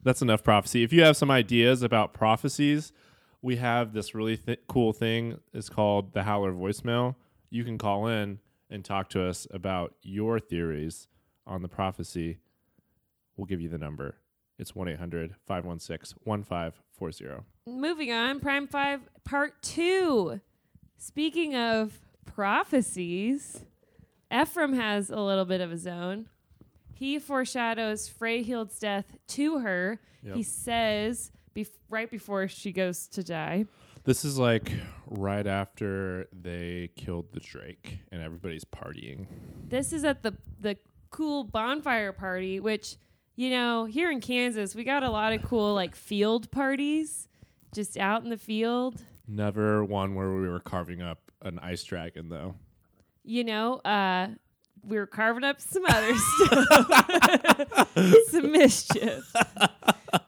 That's enough prophecy. If you have some ideas about prophecies, we have this really th- cool thing. It's called the Howler voicemail. You can call in and talk to us about your theories on the prophecy. We'll give you the number. It's 1 800 516 1540. Moving on, Prime 5, Part 2. Speaking of prophecies, Ephraim has a little bit of a zone. He foreshadows Freyhild's death to her. Yep. He says, bef- right before she goes to die, This is like right after they killed the Drake and everybody's partying. this is at the, the cool bonfire party, which, you know, here in Kansas, we got a lot of cool, like, field parties just out in the field. Never one where we were carving up an ice dragon, though. You know, uh, we were carving up some other stuff, some mischief.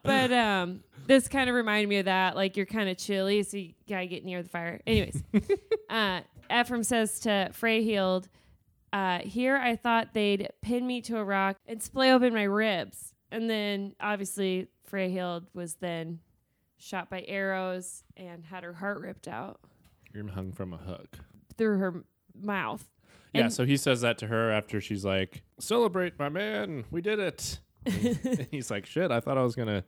But um, this kind of reminded me of that. Like you're kind of chilly, so you gotta get near the fire. Anyways, uh, Ephraim says to Freyhild, uh, "Here I thought they'd pin me to a rock and splay open my ribs, and then obviously Freyhild was then." Shot by arrows and had her heart ripped out You're hung from a hook. through her mouth. Yeah, And- so he says that to her after she's like, "Celebrate, my man, we did it." and he's like, "Shit, I thought I was gonna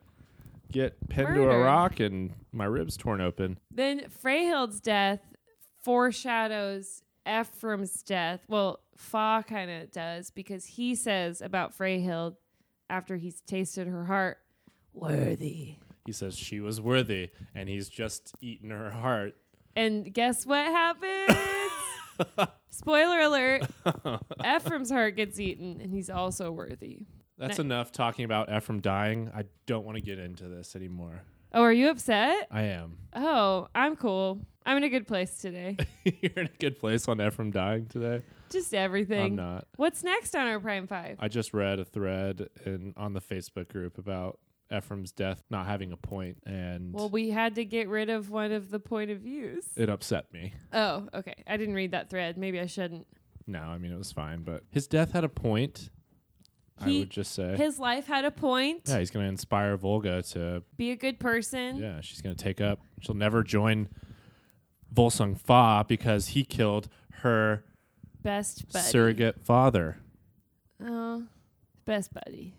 get pinned to a Murdered. rock and my ribs torn open." Then Freyhild's death foreshadows Ephraim's death. Well, Fa kind of does because he says about Freyhild after he's tasted her heart, worthy. He says she was worthy, and he's just eaten her heart. And guess what happens? Spoiler alert Ephraim's heart gets eaten, and he's also worthy. That's Ni- enough talking about Ephraim dying. I don't want to get into this anymore. Oh, are you upset? I am. Oh, I'm cool. I'm in a good place today. You're in a good place on Ephraim dying today. Just everything. I'm not. What's next on our Prime 5? I just read a thread in on the Facebook group about Ephraim's death not having a point, and Well, we had to get rid of one of the point of views. it upset me. Oh, okay. I didn't read that thread. Maybe I shouldn't. No, I mean it was fine, but his death had a point. I He- would just say, His life had a point. yeah, he's going to inspire Volga to, Be a good person. yeah, she's going to take up. She'll never join Volsung Fa because he killed her Best buddy. surrogate father. Oh, best buddy.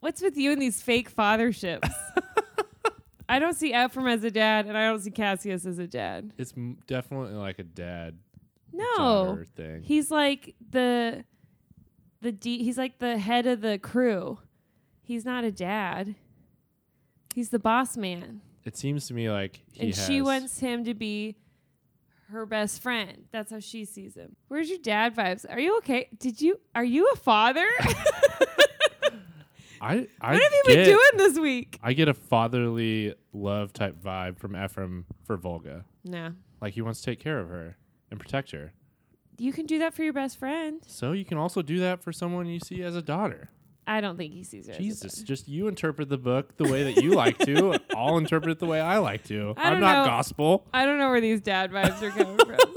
What's with you and these fake fatherships? I don't see Ephraim as a dad, and I don't see Cassius as a dad. It's m- definitely like a dad No, thing. he's like the the D, he's like the head of the crew. He's not a dad. He's the boss man. It seems to me like he and she wants him to be her best friend. That's how she sees him. Where's your dad vibes? Are you okay? Did you are you a father? I, I what have you get, been doing this week? I get a fatherly love type vibe from Ephraim for Volga. No. Like he wants to take care of her and protect her. You can do that for your best friend. So you can also do that for someone you see as a daughter. I don't think he sees her. as a Jesus, just you interpret the book the way that you like to. I'll interpret it the way I like to. I I'm don't not know. gospel. I don't know where these dad vibes are coming from.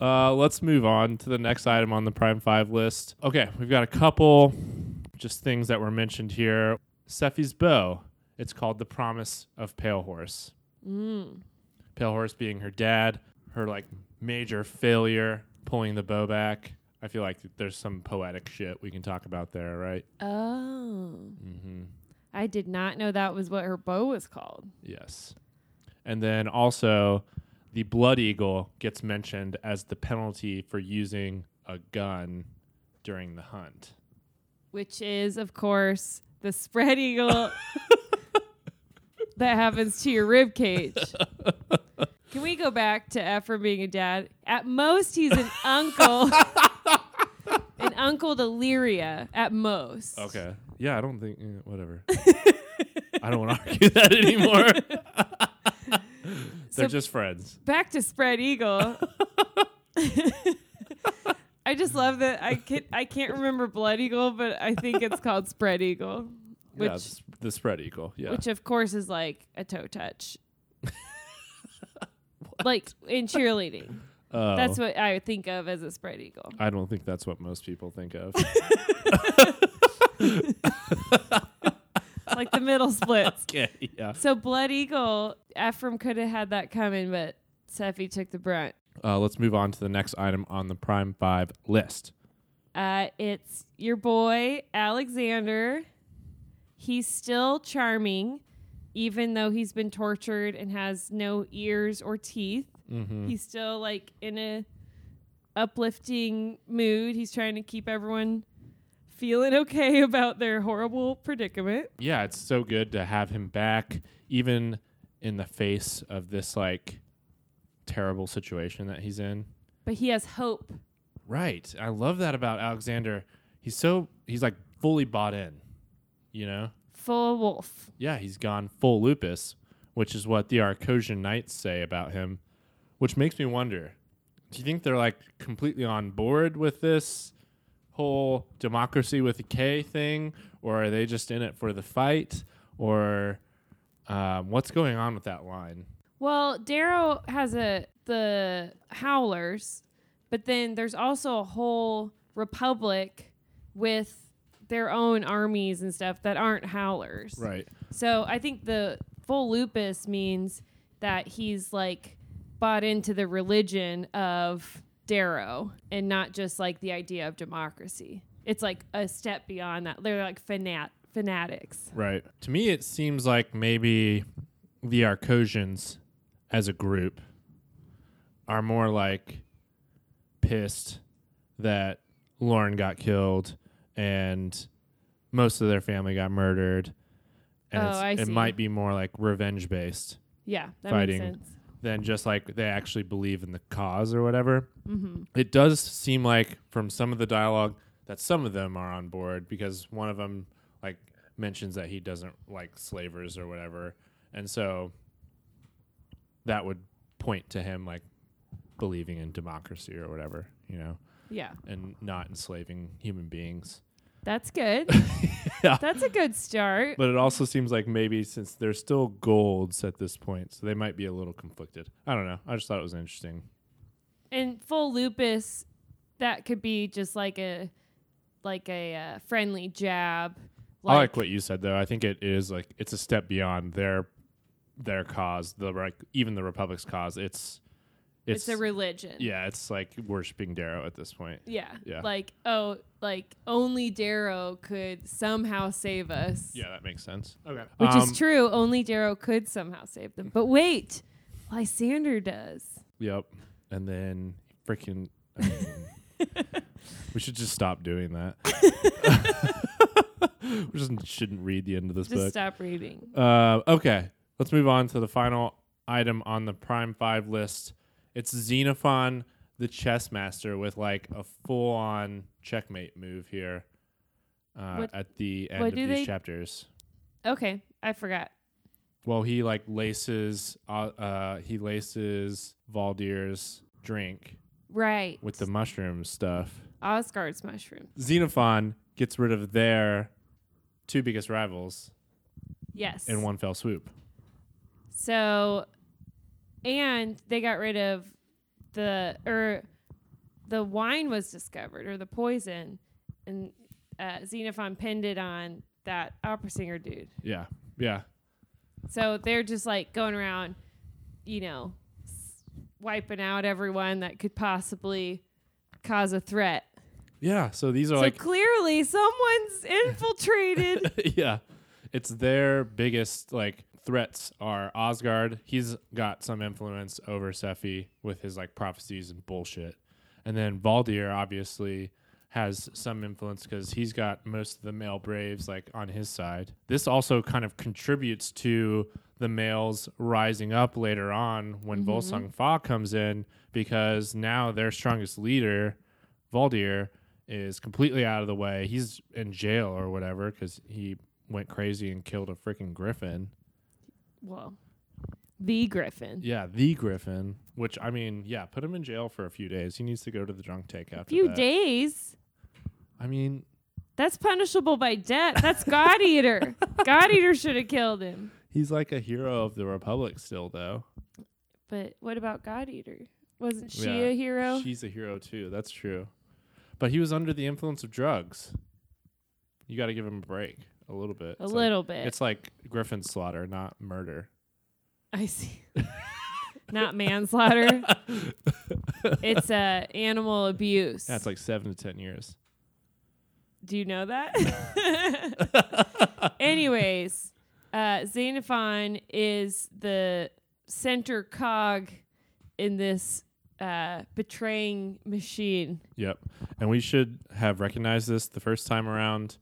Uh, let's move on to the next item on the Prime 5 list. Okay, we've got a couple just things that were mentioned here. Sephi's bow. It's called the Promise of Pale Horse. Mm. Pale Horse being her dad, her like major failure pulling the bow back. I feel like there's some poetic shit we can talk about there, right? Oh. Mm-hmm. I did not know that was what her bow was called. Yes. And then also, the Blood Eagle gets mentioned as the penalty for using a gun during the hunt. Which is, of course, the spread eagle that happens to your rib cage. Can we go back to Ephraim being a dad, at most he's an uncle. an uncle to Lyria at most. Okay. Yeah, I don't think eh, whatever. I don't want to argue that anymore. They're So- just friends. Back to spread eagle. I just love that I can I can't remember blood eagle, but I think it's called spread eagle, which yeah, the spread eagle, Yeah. which of course is like a toe touch. like in cheerleading. Oh, That's what I think of as a spread eagle. I don't think that's what most people think of. Like the middle splits. okay. Yeah. So Blood Eagle, Ephraim could have had that coming, but Sephi took the brunt. Uh, let's move on to the next item on the Prime Five list. Uh, it's your boy Alexander. He's still charming, even though he's been tortured and has no ears or teeth. Mm-hmm. He's still like in a uplifting mood. He's trying to keep everyone feeling okay about their horrible predicament. Yeah, it's so good to have him back, even in the face of this like terrible situation that he's in. But he has hope. Right. I love that about Alexander. He's so he's like fully bought in. You know? Full wolf. Yeah, he's gone full lupus, which is what the Arcosian Knights say about him, which makes me wonder. Do you think they're like completely on board with this whole democracy with a K thing, or are they just in it for the fight, or um, what's going on with that line? Well, Darrow has a the Howlers, but then there's also a whole republic with their own armies and stuff that aren't Howlers. Right. So I think the full lupus means that he's like bought into the religion of Darrow and not just like the idea of democracy. It's like a step beyond that. They're like fanat fanatics. Right. To me, it seems like maybe the Arcosians as a group are more like pissed that Lorn got killed and most of their family got murdered. And Oh, I it might be more like revenge based Yeah, that Fighting. makes sense. than just like they actually believe in the cause or whatever. hmm It does seem like from some of the dialogue that some of them are on board because one of them like mentions that he doesn't like slavers or whatever, and so that would point to him like believing in democracy or whatever, you know, Yeah. and not enslaving human beings. That's good. Yeah. That's a good start. But it also seems like maybe since they're still golds at this point, so they might be a little conflicted. I don't know. I just thought it was interesting. And full lupus, that could be just like a like a uh, friendly jab. I like what you said though. I think it is like it's a step beyond their their cause, the like even the Republic's cause. It's it's, a religion. yeah, it's like worshiping Darrow at this point. Yeah. Yeah. Like, oh, like only Darrow could somehow save us. Yeah, that makes sense. Okay, Which Um, is true. Only Darrow could somehow save them. But wait, Lysander does. Yep, and then freaking. I mean, we should just stop doing that. we just shouldn't read the end of this Just book. stop reading. Uh, okay, let's move on to the final item on the Prime Five list. It's Xenophon, the chess master, with like a full-on checkmate move here uh, What- at the end of these they- chapters. Okay, I forgot. Well, he like laces, uh, uh, he laces Valdir's drink Right. with the mushroom stuff. Osgard's mushroom. Xenophon gets rid of their two biggest rivals Yes. in one fell swoop. So, and they got rid of the or the wine was discovered or the poison, and uh, Xenophon pinned it on that opera singer dude. Yeah, yeah. So they're just like going around, you know, s- wiping out everyone that could possibly cause a threat. Yeah, so these are so like clearly, someone's infiltrated. yeah. It's their biggest like threats are Osgard. He's got some influence over Sephi with his like prophecies and bullshit. And then Valdir obviously has some influence because he's got most of the male braves like on his side. This also kind of contributes to the males rising up later on when Mhm. Volsung Fa comes in because now their strongest leader, Valdir, is completely out of the way. He's in jail or whatever because he went crazy and killed a freaking griffin. Well, the Griffin. Yeah, the griffin. Which I mean, yeah, put him in jail for a few days. He needs to go to the drunk take after A few that. days. I mean, That's punishable by death. That's God Eater. God Eater should have killed him. he's like a hero of the republic still, though. But what about God Eater? Wasn't she Yeah, a hero? She's a hero too. That's true. But he was under the influence of drugs. You got to give him a break a little bit. a It's little Like, bit. it's like griffin slaughter, not murder. I see. Not manslaughter. it's uh, animal abuse. That's like seven to ten years. Do you know that? Anyways, uh, Xenophon is the center cog in this uh, betraying machine. Yep. And we should have recognized this the first time around.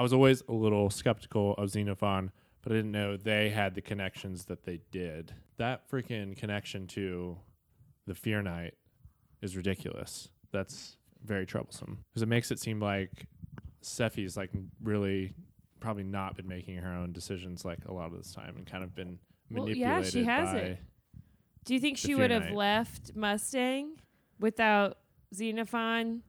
I was always a little skeptical of Xenophon, but I didn't know they had the connections that they did. That freaking connection to the Fear Knight is ridiculous. That's very troublesome because it makes it seem like Sephi's like really probably not been making her own decisions like a lot of this time and kind of been Well, manipulated yeah, she has by it. Do you think she Fear would have Knight. left Mustang without Xenophon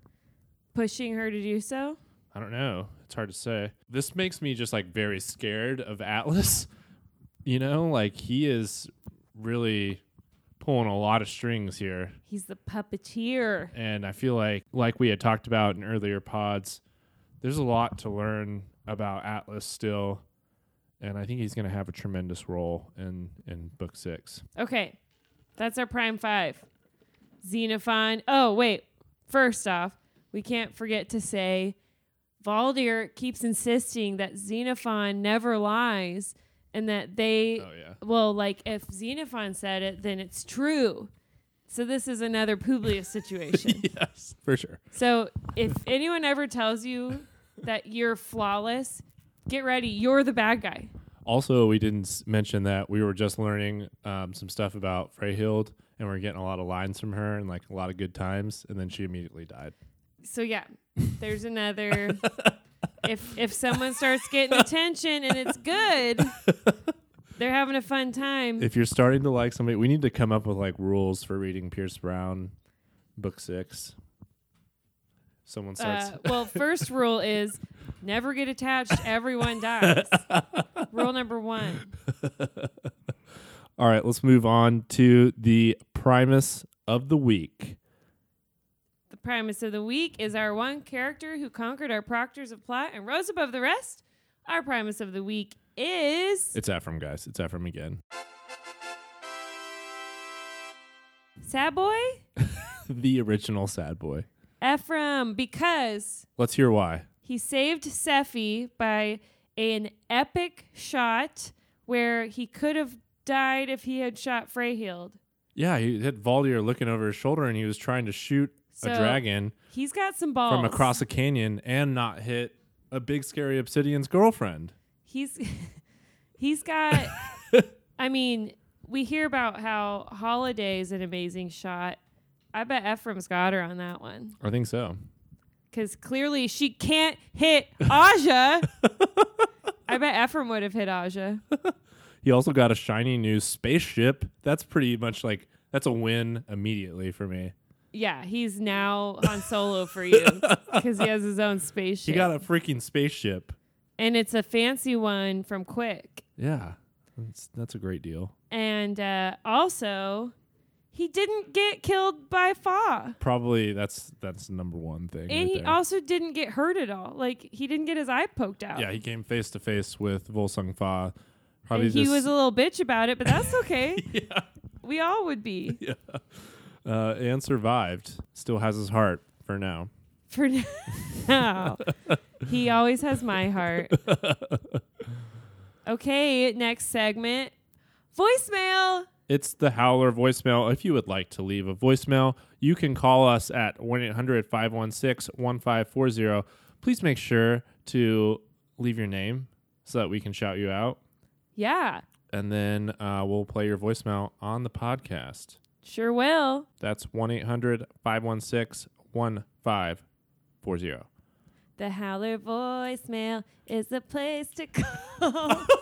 pushing her to do so? I don't know. It's hard to say. This makes me just like very scared of Atlas. You know, like he is really pulling a lot of strings here. He's the puppeteer. And I feel like like we had talked about in earlier pods, there's a lot to learn about Atlas still. And I think he's going to have a tremendous role in in book 6. Okay, that's our prime five. Xenophon. Oh, wait. First off, we can't forget to say Valdir keeps insisting that Xenophon never lies and that they, Oh yeah. well, like if Xenophon said it, then it's true. So this is another Publius situation. yes, for sure. so if anyone ever tells you that you're flawless, get ready. You're the bad guy. Also, we didn't s- mention that we were just learning um, some stuff about Freyhild, and we are getting a lot of lines from her and like a lot of good times, and then she immediately died. So yeah, there's another. if if someone starts getting attention and it's good, they're having a fun time. If you're starting to like somebody, we need to come up with like rules for reading Pierce Brown, book six. Someone starts. Uh, well, first rule is never get attached. Everyone dies. rule number one. All right, let's move on to the Primus of the week. Premise of the week is our one character who conquered our proctors of plot and rose above the rest. Our premise of the week is It's Ephraim, guys. It's Ephraim again. Sad Boy the original sad boy. Ephraim because Let's hear why. He saved Sephi by an epic shot where he could have died if he had shot Freyhild. Yeah, he had Valdir looking over his shoulder, and he was trying to shoot So a dragon. he's got some balls from across a canyon and not hit a big scary obsidian's girlfriend. He's he's got. I mean, we hear about how Holiday is an amazing shot. I bet Ephraim's got her on that one I think so. because clearly she can't hit Aja. I bet Ephraim would have hit Aja. He also got a shiny new spaceship. That's pretty much like that's a win immediately for me. Yeah, he's now on solo for you because he has his own spaceship. He got a freaking spaceship. and it's a fancy one from Quick. Yeah. That's that's a great deal. And uh, also, he didn't get killed by Fa. Probably that's that's number one thing. And right he there. also didn't get hurt at all. Like, he didn't get his eye poked out. yeah, he came face to face with Volsung Fa. Probably and he was a little bitch about it, but that's okay. yeah. we all would be. Uh, and survived. Still has his heart for now. For now. he always has my heart. Okay, next segment. Voicemail. It's the Howler voicemail. If you would like to leave a voicemail, you can call us at 1 800 516 1540. Please make sure to leave your name so that we can shout you out. Yeah, And then uh, we'll play your voicemail on the podcast. Sure will. That's 1 800 516 1540. The Howler voicemail is the place to call.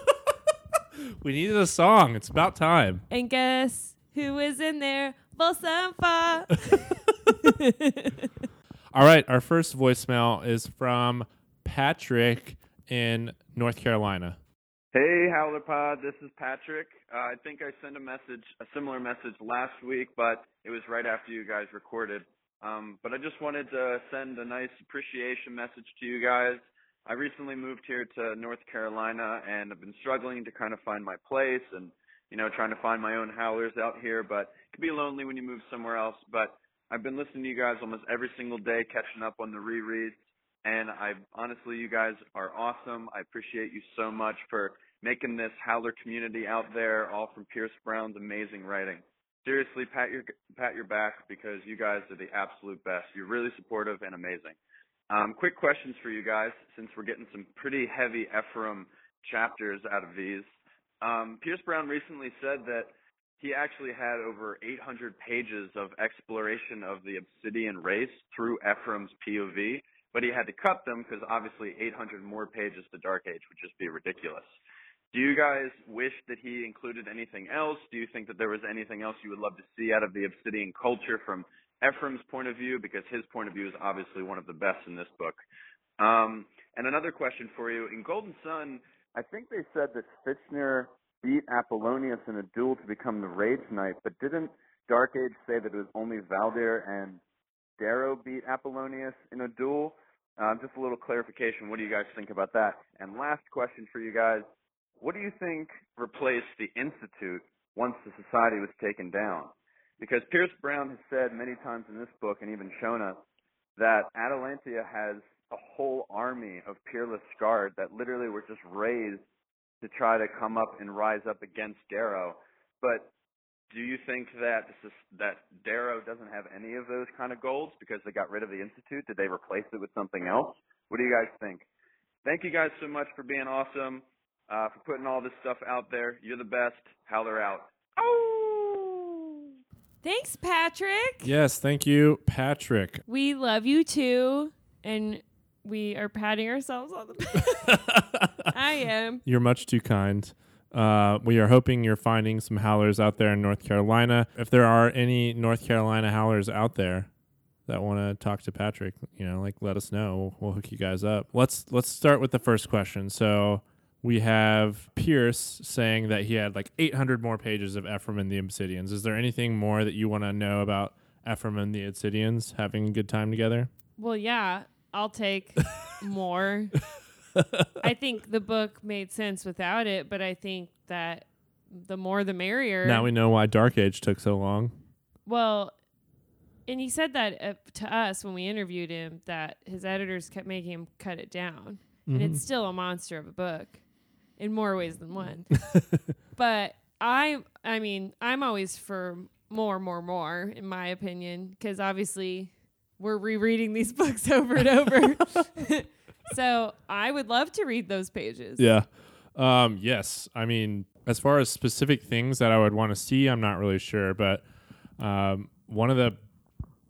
We needed a song. It's about time. and guess who is in there? Volsung Fa. All right. Our first voicemail is from Patrick in North Carolina. Hey, Howler Pod. This is Patrick. Uh, I think I sent a message, a similar message last week, but it was right after you guys recorded. Um, but I just wanted to send a nice appreciation message to you guys. I recently moved here to North Carolina and I've been struggling to kind of find my place and, you know, trying to find my own howlers out here, but it can be lonely when you move somewhere else. But I've been listening to you guys almost every single day, catching up on the rereads. And I honestly, you guys are awesome. I appreciate you so much for making this howler community out there, all from Pierce Brown's amazing writing. Seriously, pat your pat your back because you guys are the absolute best. You're really supportive and amazing. Um, quick questions for you guys, since we're getting some pretty heavy Ephraim chapters out of these. Um, Pierce Brown recently said that he actually had over 800 pages of exploration of the Obsidian race through Ephraim's POV, but he had to cut them because obviously 800 more pages to Dark Age would just be ridiculous. Do you guys wish that he included anything else? Do you think that there was anything else you would love to see out of the Obsidian culture from Ephraim's point of view? Because his point of view is obviously one of the best in this book. Um, and another question for you. In Golden Son, I think they said that Fitchner beat Apollonius in a duel to become the Rage Knight, but didn't Dark Age say that it was only Valdir and Darrow beat Apollonius in a duel? Um, just a little clarification. What do you guys think about that? And last question for you guys. What do you think replaced the Institute once the society was taken down? Because Pierce Brown has said many times in this book and even shown us that Atalantia has a whole army of peerless guard that literally were just raised to try to come up and rise up against Darrow. But do you think that this is, that Darrow doesn't have any of those kind of goals because they got rid of the Institute? Did they replace it with something else? What do you guys think? Thank you guys so much for being awesome, uh, for putting all this stuff out there. You're the best. Howler out. Oh. Thanks, Patrick. Yes. Thank you, Patrick. We love you too, and we are patting ourselves on the back. I am. You're much too kind. Uh, we are hoping you're finding some howlers out there in North Carolina. If there are any North Carolina howlers out there that want to talk to Patrick, you know, like let us know. We'll, we'll hook you guys up. Let's let's start with the first question. So we have Pierce saying that he had like 800 more pages of Ephraim and the Obsidians. Is there anything more that you want to know about Ephraim and the Obsidians having a good time together? Well, yeah, I'll take more. I think the book made sense without it, but I think that the more the merrier. Now we know why Dark Age took so long. Well, and he said that uh, to us when we interviewed him that his editors kept making him cut it down, and Mhm. it's still a monster of a book in more ways than one. but I, I mean, I'm always for more, more, more, in my opinion, because obviously we're rereading these books over and over. so I would love to read those pages. Yeah. Um, yes. I mean, as far as specific things that I would want to see, I'm not really sure. But um, one of the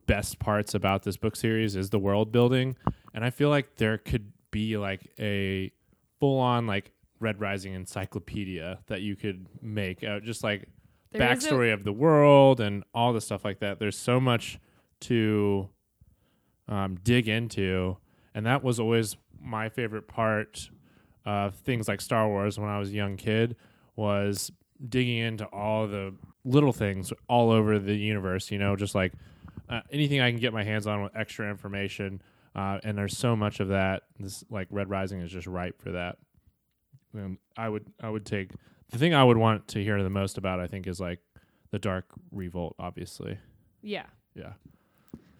best parts about this book series is the world building. And I feel like there could be like a full on like Red Rising encyclopedia that you could make out just like There is a- backstory of the world and all the stuff like that. There's so much to um, dig into, and that was always my favorite part of things like Star Wars when I was a young kid was digging into all the little things all over the universe. You know, just like uh, anything I can get my hands on with extra information. Uh, and there's so much of that. This like Red Rising is just ripe for that. Um, I would I would take the thing I would want to hear the most about. I think is like the Dark Revolt. Obviously, Yeah. yeah,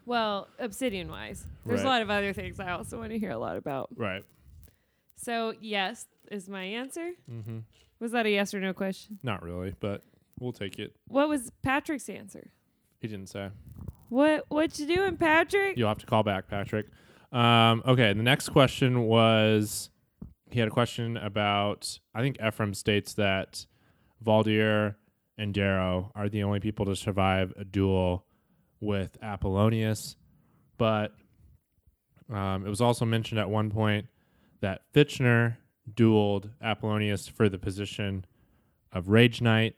Well, obsidian wise, there's Right. a lot of other things I also want to hear a lot about. right. So, yes is my answer. Mm-hmm. Was that a yes or no question? Not really, but We'll take it. What was Patrick's answer? He didn't say. What what you doing, Patrick? You'll have to call back, Patrick. Um, okay, the next question was he had a question about I think Ephraim states that Valdir and Darrow are the only people to survive a duel with Apollonius, but um, it was also mentioned at one point that Fitchner dueled Apollonius for the position of Rage Knight.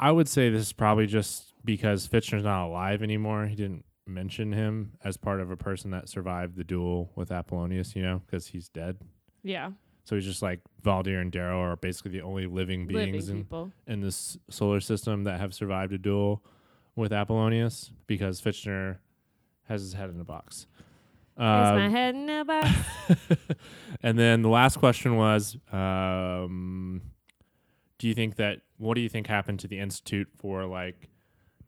I would say this is probably just because Fitchner's not alive anymore. He didn't mention him as part of a person that survived the duel with Apollonius, you know, because he's dead. Yeah, So he's just like Valdir and Darrow are basically the only living beings living in, in this solar system that have survived a duel with Apollonius because Fitchner has his head in a box. Is my Um, head in a box? and then the last question was um, do you think that what do you think happened to the institute for like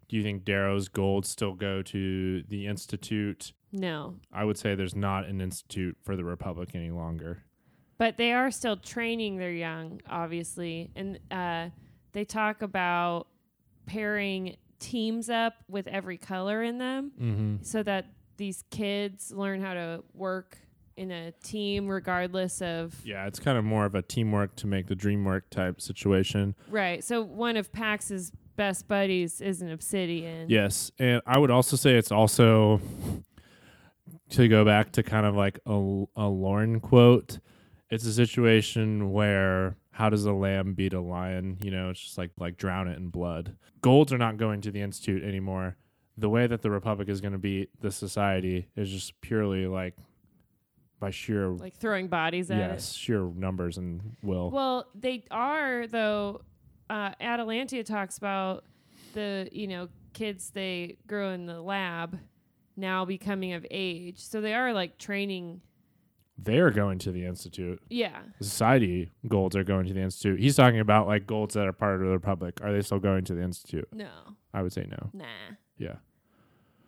do you think darrow's gold still go to the institute no, i would say there's not an institute for the republic any longer but they are still training their young, obviously, and uh, they talk about pairing teams up with every color in them, mm-hmm. so that these kids learn how to work in a team, regardless of yeah it's kind of more of a teamwork to make the dream work type situation right. So one of Pax's best buddies is an obsidian. Yes, and I would also say it's also to go back to kind of like a, a Lorn quote. It's a situation where how does a lamb beat a lion? You know, it's just like like drown it in blood. Golds are not going to the institute anymore. The way that the republic is going to beat the society is just purely like by sheer like throwing bodies at it. yes, sheer numbers and will. Well, they are though. Uh, Atalantia talks about the you know kids they grow in the lab now becoming of age, so they are like training. They're going to the institute. Yeah, The society golds are going to the institute. He's talking about like golds that are part of the republic. Are they still going to the institute? no, I would say no. nah. Yeah.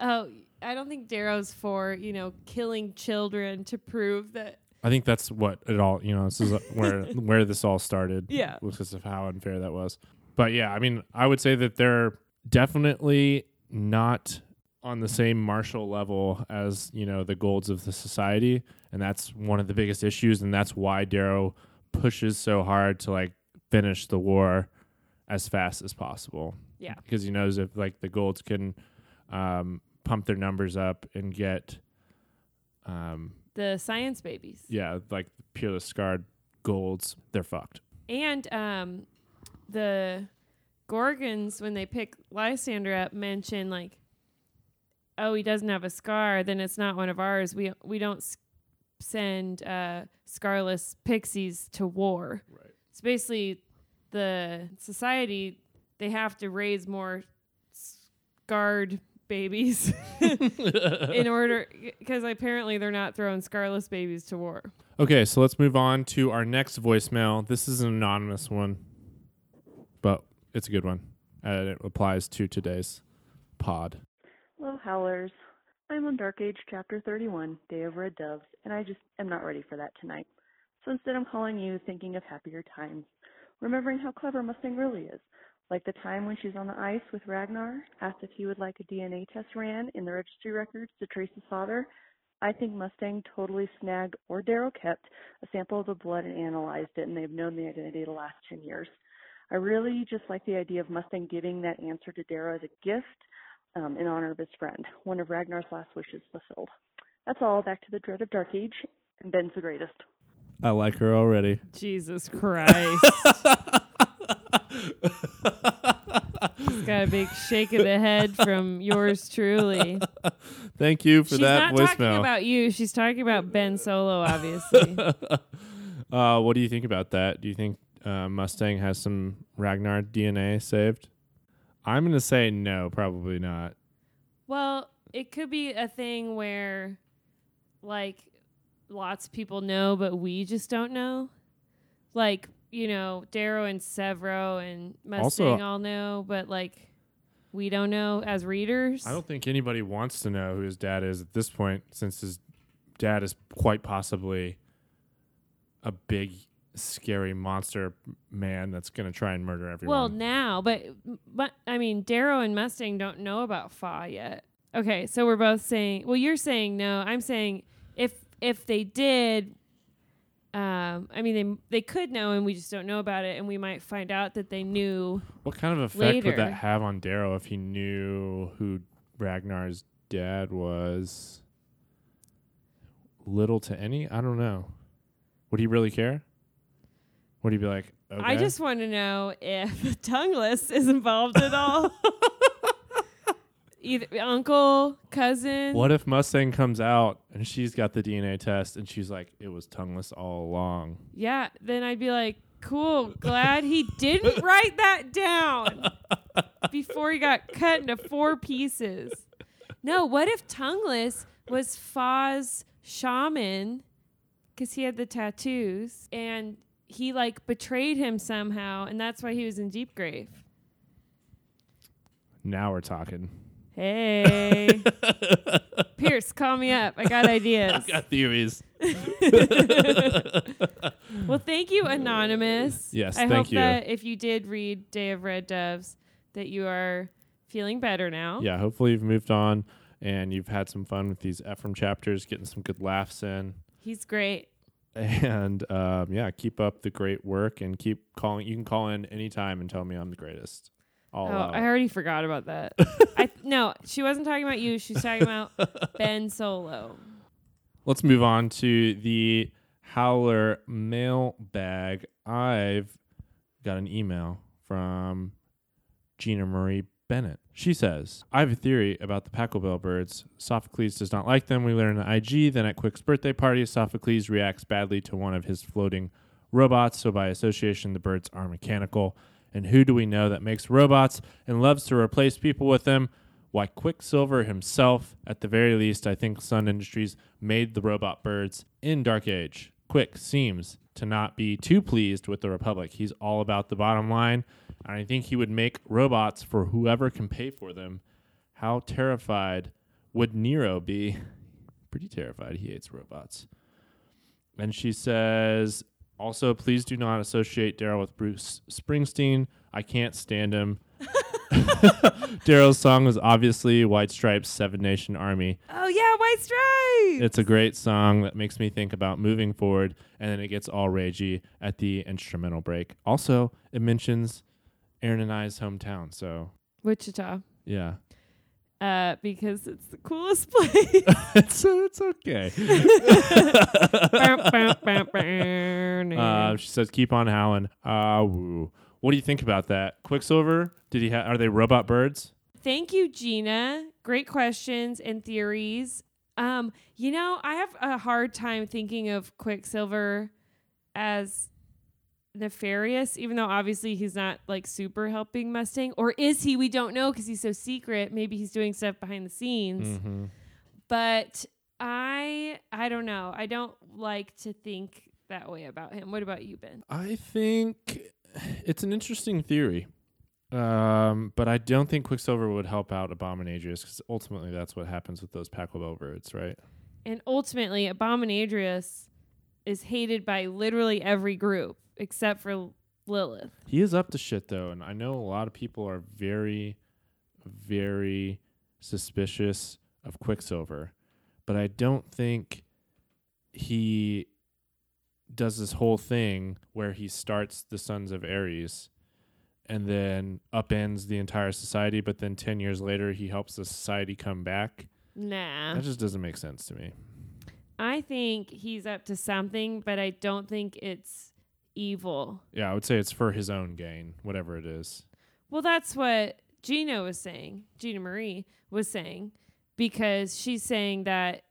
Oh, I don't think Darrow's for you know killing children to prove that. I think that's what it all, you know, this is where where this all started. Yeah. Because of how unfair that was. But yeah, I mean, I would say that they're definitely not on the same martial level as, you know, the golds of the society. And that's one of the biggest issues. And that's why Darrow pushes so hard to like finish the war as fast as possible. Yeah. Because he knows if like the golds can um, pump their numbers up and get um, The science babies. yeah, like pure scarred golds, they're fucked. And um, the Gorgons, when they pick Lysander up, mention like, "Oh, he doesn't have a scar. Then it's not one of ours. We we don't s- send uh, scarless pixies to war. Right. It's basically the society. They have to raise more scarred babies in order because apparently they're not throwing scarless babies to war. Okay, so let's move on to our next voicemail. This is an anonymous one, but it's a good one. And it applies to today's pod. Hello, Howlers. I'm on Dark Age Chapter 31, Day of Red Doves, and I just am not ready for that tonight. So instead, I'm calling you thinking of happier times, remembering how clever Mustang really is. Like the time when she's on the ice with Ragnar, asked if he would like a DNA test ran in the registry records to trace his father. I think Mustang totally snagged, or Darrow kept, a sample of the blood and analyzed it, and they've known the identity the last 10 years. I really just like the idea of Mustang giving that answer to Darrow as a gift um, in honor of his friend, one of Ragnar's last wishes fulfilled. That's all. Back to the dread of Dark Age, and Ben's the greatest. I like her already. Jesus Christ. Just got a big shake of the head from yours truly. Thank you for She's that not talking voicemail. about you. She's talking about Ben Solo, obviously. uh, what do you think about that? Do you think uh, Mustang has some Ragnar DNA saved? I'm going to say no, probably not. well, it could be a thing where, like, lots of people know, but we just don't know. Like, you know, Darrow and Sevro and Also- Mustang all know, but, like, we don't know as readers. I don't think anybody wants to know who his dad is at this point, since his dad is quite possibly a big scary monster man that's going to try and murder everyone. Well, now, but but I mean, Darrow and Mustang don't know about Fa yet. Okay, so we're both saying. Well, you're saying no. I'm saying if if they did, um, I mean, they they could know, and we just don't know about it, and we might find out that they knew. what kind of effect would that have on Darrow if he knew who Ragnar's dad was? Little to any? I don't know. Would he really care? Would you be like, okay? I just want to know if Tongueless is involved at all. Either uncle, cousin. What if Mustang comes out and she's got the DNA test and she's like, it was tongueless all along? Yeah, then I'd be like, cool, glad he didn't write that down before he got cut into four pieces. No, what if Tongueless was Fa's shaman because he had the tattoos and he like betrayed him somehow and that's why he was in Deep Grave? Now we're talking. Hey. Pierce, call me up. I got ideas. I got theories. Well, thank you, Anonymous. Yes, I thank hope you. that if you did read Day of Red Doves, that you are feeling better now. Yeah, hopefully you've moved on and you've had some fun with these Ephraim chapters, getting some good laughs in. He's great. And um, yeah, keep up the great work and keep calling. You can call in anytime and tell me I'm the greatest. All oh, out. I already forgot about that. I no, she wasn't talking about you. She's talking about Ben Solo. Let's move on to the Howler mailbag. I've got an email from Gina Marie Bennett. She says, I have a theory about the Pachelbel birds. Sophocles does not like them. We learn at IG. Then at Quick's birthday party, Sophocles reacts badly to one of his floating robots. So by association, the birds are mechanical. And who do we know that makes robots and loves to replace people with them? Why, Quicksilver himself, at the very least, I think Sun Industries made the robot birds in Dark Age. Quick seems to not be too pleased with the Republic. He's all about the bottom line, I think he would make robots for whoever can pay for them. How terrified would Nero be? Pretty terrified. He hates robots. And she says, also, please do not associate Darrow with Bruce Springsteen. I can't stand him. Darrow's song was obviously White Stripes' Seven Nation Army. Oh yeah, White Stripes. It's a great song that makes me think about moving forward, and then it gets all ragey at the instrumental break. Also, it mentions Aaron and I's hometown, so Wichita. yeah, Uh, because it's the coolest place. it's it's okay. Uh, she says, "Keep on howling." Ah, woo. What do you think about that? Quicksilver? Did he? Ha- are they robot birds? Thank you, Gina. Great questions and theories. Um, you know, I have a hard time thinking of Quicksilver as nefarious, even though obviously he's not like super helping Mustang. Or is he? We don't know because he's so secret. Maybe he's doing stuff behind the scenes. Mm-hmm. But I I don't know. I don't like to think that way about him. What about you, Ben? I think it's an interesting theory. Um, but I don't think Quicksilver would help out Abominatrix because ultimately that's what happens with those Pachelbel birds, right? And ultimately, Abominatrix is hated by literally every group except for Lilith. He is up to shit though, and I know a lot of people are very, very suspicious of Quicksilver, but I don't think he does this whole thing where he starts the Sons of Ares and then upends the entire society, but then 10 years later he helps the society come back. Nah. That just doesn't make sense to me. I think he's up to something, but I don't think it's evil. Yeah, I would say it's for his own gain, whatever it is. Well, that's what Gina was saying. Gina Marie was saying because she's saying that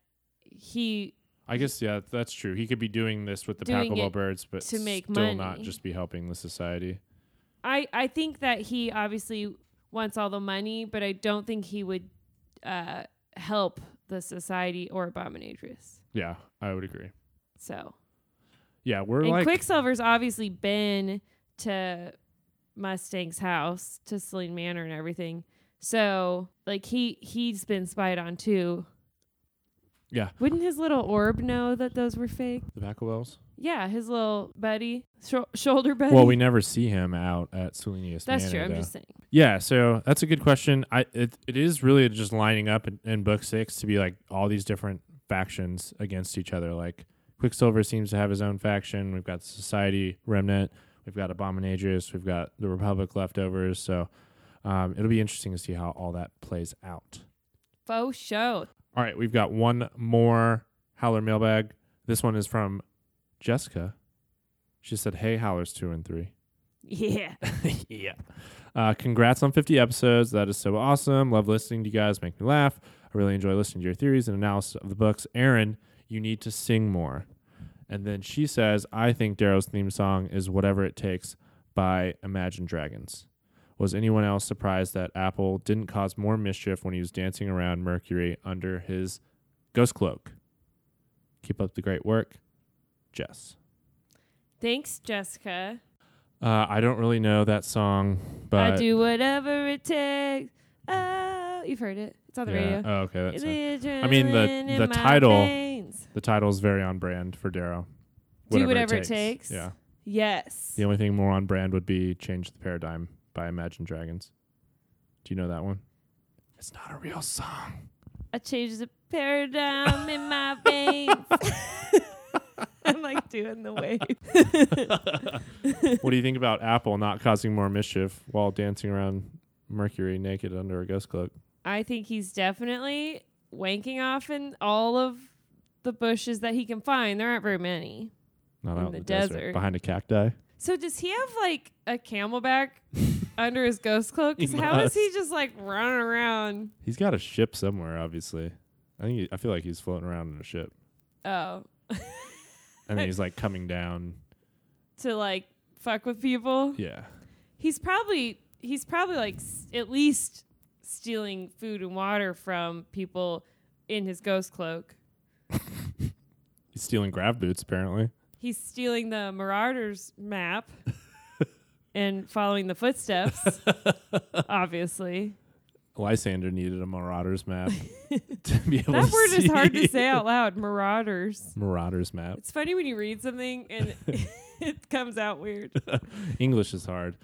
he I guess yeah, that's true. He could be doing this with the it birds, but to make still not just be helping the society. I I think that he obviously wants all the money, but I don't think he would uh help the society or Abominatrix. Yeah, I would agree. So Yeah, we're and like Quicksilver's obviously been to Mustang's house, to Celine Manor and everything. So like he he's been spied on too. Yeah. Wouldn't his little orb know that those were fake? The Backwells. Yeah, his little buddy, sho- shoulder buddy. Well, we never see him out at Selenius. That's true. I'm though. just saying. Yeah, so that's a good question. I it, it is really just lining up in, in book six to be like all these different factions against each other. Like Quicksilver seems to have his own faction. We've got the Society Remnant. We've got Abominatrix. We've got the Republic leftovers. So um, it'll be interesting to see how all that plays out. Faux show. All right, we've got one more Howler mailbag. This one is from Jessica. She said, "Hey, Howlers two and three. Yeah. yeah. Uh, congrats on 50 episodes. That is so awesome. Love listening to you guys. Make me laugh. I really enjoy listening to your theories and analysis of the books. Aaron, you need to sing more. And then she says, I think Darrow's theme song is Whatever It Takes by Imagine Dragons. Was anyone else surprised that Apple didn't cause more mischief when he was dancing around Mercury under his ghost cloak? Keep up the great work. Jess. Thanks, Jessica. Uh, I don't really know that song, but I do whatever it takes. Oh, you've heard it. It's on the Yeah. radio. Oh, okay. That's It's it. the I mean, the- the title- The title is very on brand for Darrow. Do whatever it takes. Yeah. Yes. The only thing more on brand would be Change the Paradigm by Imagine Dragons. Do you know that one? It's not a real song. I changed the paradigm in my veins. I'm like doing the wave. what do you think about Apple not causing more mischief while dancing around Mercury naked under a ghost cloak? I think he's definitely wanking off in all of the bushes that he can find. There aren't very many. Not In out the in the desert. desert. Behind a cacti? So does he have like a camelback under his ghost cloak? He 'Cause how is he just like running around? He's got a ship somewhere, obviously. I think he, I feel like he's floating around in a ship. Oh, And then he's like coming down. to like fuck with people. Yeah. He's probably he's probably like s- at least stealing food and water from people in his ghost cloak. He's stealing grav boots, apparently. He's stealing the Marauders map and following the footsteps. obviously, Lysander needed a Marauders map to be able that to word is hard to say out loud. Marauders. Marauders map. It's funny when you read something and it comes out weird. English is hard.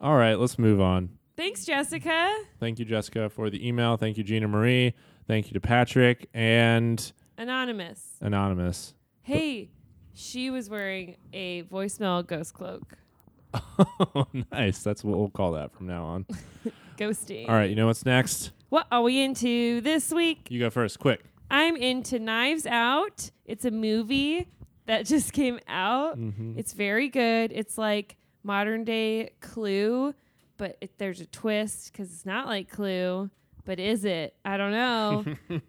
All right, let's move on. Thanks, Jessica. Thank you, Jessica, for the email. Thank you, Gina Marie. Thank you to Patrick and Anonymous. Anonymous. Hey, she was wearing a voicemail ghost cloak. Oh, nice. That's what we'll call that from now on. Ghosting. All right, you know what's next? What are we into this week? You go first, quick. I'm into Knives Out. It's a movie that just came out. Mm-hmm. It's very good. It's like modern day Clue, but it, there's a twist because it's not like Clue. But is it? I don't know.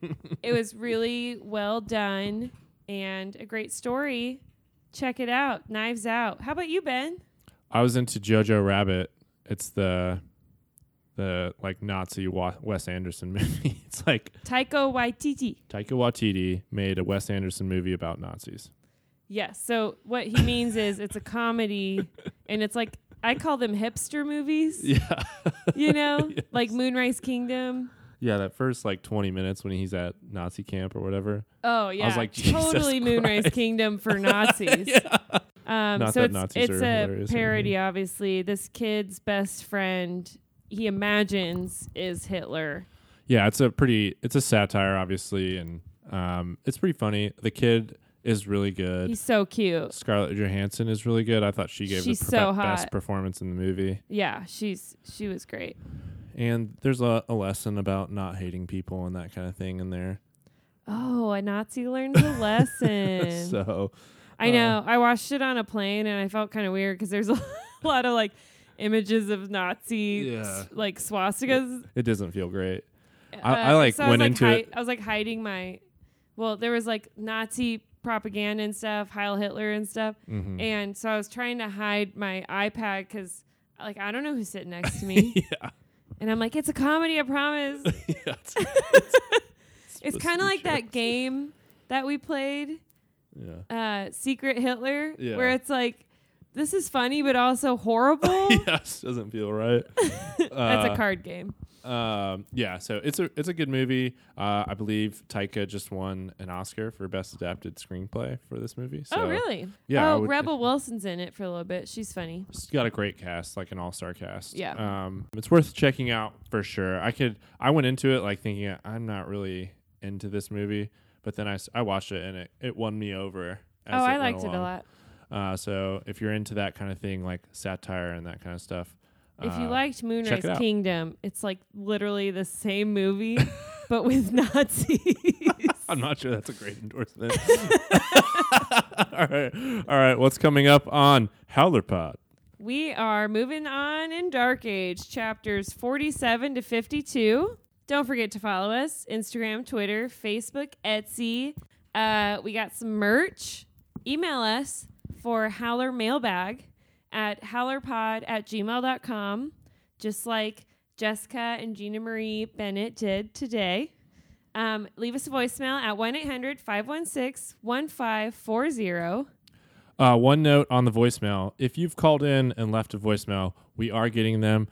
it was really well done and a great story. Check it out. Knives Out. How about you, Ben? I was into Jojo Rabbit. It's the the like Nazi Wa- Wes Anderson movie. it's like Taiko Waititi. Taika Waititi made a Wes Anderson movie about Nazis. Yes. So what he means is it's a comedy, and it's like I call them hipster movies. Yeah. You know, like Moonrise Kingdom. Yeah, that first like 20 minutes when he's at Nazi camp or whatever. Oh yeah, I was like, Jesus totally Moonrise Kingdom for Nazis. Um, Not so it's Nazis it's a parody. Obviously, this kid's best friend he imagines is Hitler. Yeah, it's a pretty it's a satire obviously and um it's pretty funny. The kid is really good. He's so cute. Scarlett Johansson is really good. I thought she gave She's the so best performance in the movie. Yeah, she's she was great. And there's a, a lesson about not hating people and that kind of thing in there. Oh, a Nazi learns a lesson. so I Uh, know. I watched it on a plane and I felt kind of weird because there's a lot of like images of Nazi Yeah. s- like swastikas. it doesn't feel great. Uh, I- I, like, so I went was, into hi- it- I was like hiding my. Well, there was like Nazi propaganda and stuff, Heil Hitler and stuff, Mhm. and so I was trying to hide my iPad because like I don't know who's sitting next to me, yeah. and I'm like, it's a comedy, I promise. yeah. It's, it's supposed kind of like that game that we played. Yeah. uh, Secret Hitler, Yeah. where it's like, this is funny but also horrible. yes, doesn't feel right. That's Uh, a card game. Um, yeah, so it's a it's a good movie. Uh, I believe Taika just won an Oscar for best adapted screenplay for this movie. So oh, really? yeah, Oh, would- Rebel Wilson's in it for a little bit. She's funny. It's got a great cast, like an all-star cast. Yeah. Um, it's worth checking out for sure. I could. I went into it like thinking I'm not really into this movie, but then I I watched it and it, it won me over. Oh, I liked it a lot. Uh, so if you're into that kind of thing, like satire and that kind of stuff, If you uh, liked Moonrise it out. Kingdom, it's like literally the same movie, but with Nazis. I'm not sure that's a great endorsement. all right, all right. What's coming up on Howler Pod? we are moving on in Dark Age, chapters 47 to 52. Don't forget to follow us Instagram, Twitter, Facebook, Etsy. Uh, we got some merch. Email us for Howler Mailbag at howlerpod at gmail.com, just like Jessica and Gina Marie Bennett did today. Um, leave us a voicemail at 1 800 516 1540. Uh, one note on the voicemail: if you've called in and left a voicemail, we are getting them.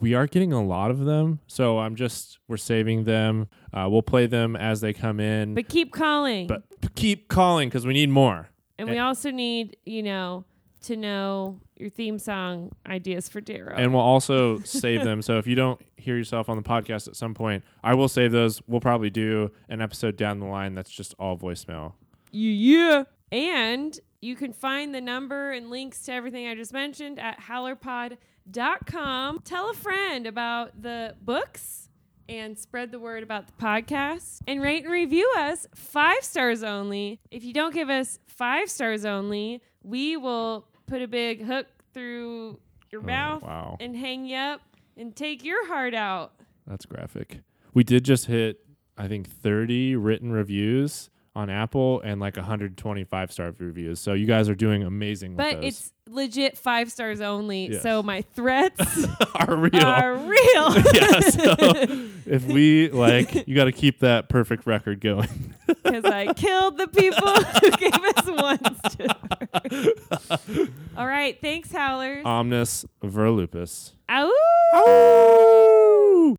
We are getting a lot of them, so I'm just we're saving them. Uh, we'll play them as they come in, But keep calling. but keep calling because we need more. And we also need, you know, to know your theme song ideas for Darrow. And we'll also save them. So if you don't hear yourself on the podcast at some point, I will save those. We'll probably do an episode down the line that's just all voicemail. yeah. And you can find the number and links to everything I just mentioned at howlerpod.com. Tell a friend about the books and spread the word about the podcast and rate and review us five stars only. If you don't give us five stars only, we will put a big hook through your Oh, mouth wow. and hang you up and take your heart out. That's graphic. We did just hit, I think, 30 written reviews on Apple and like 125 star reviews. So you guys are doing amazing But with those. it's legit five stars only. Yes. So my threats are real. are real. yeah, so if we like, you got to keep that perfect record going. Because I killed the people who gave us one All right. Thanks, Howlers. Omnis vir lupus. Ow. Ow!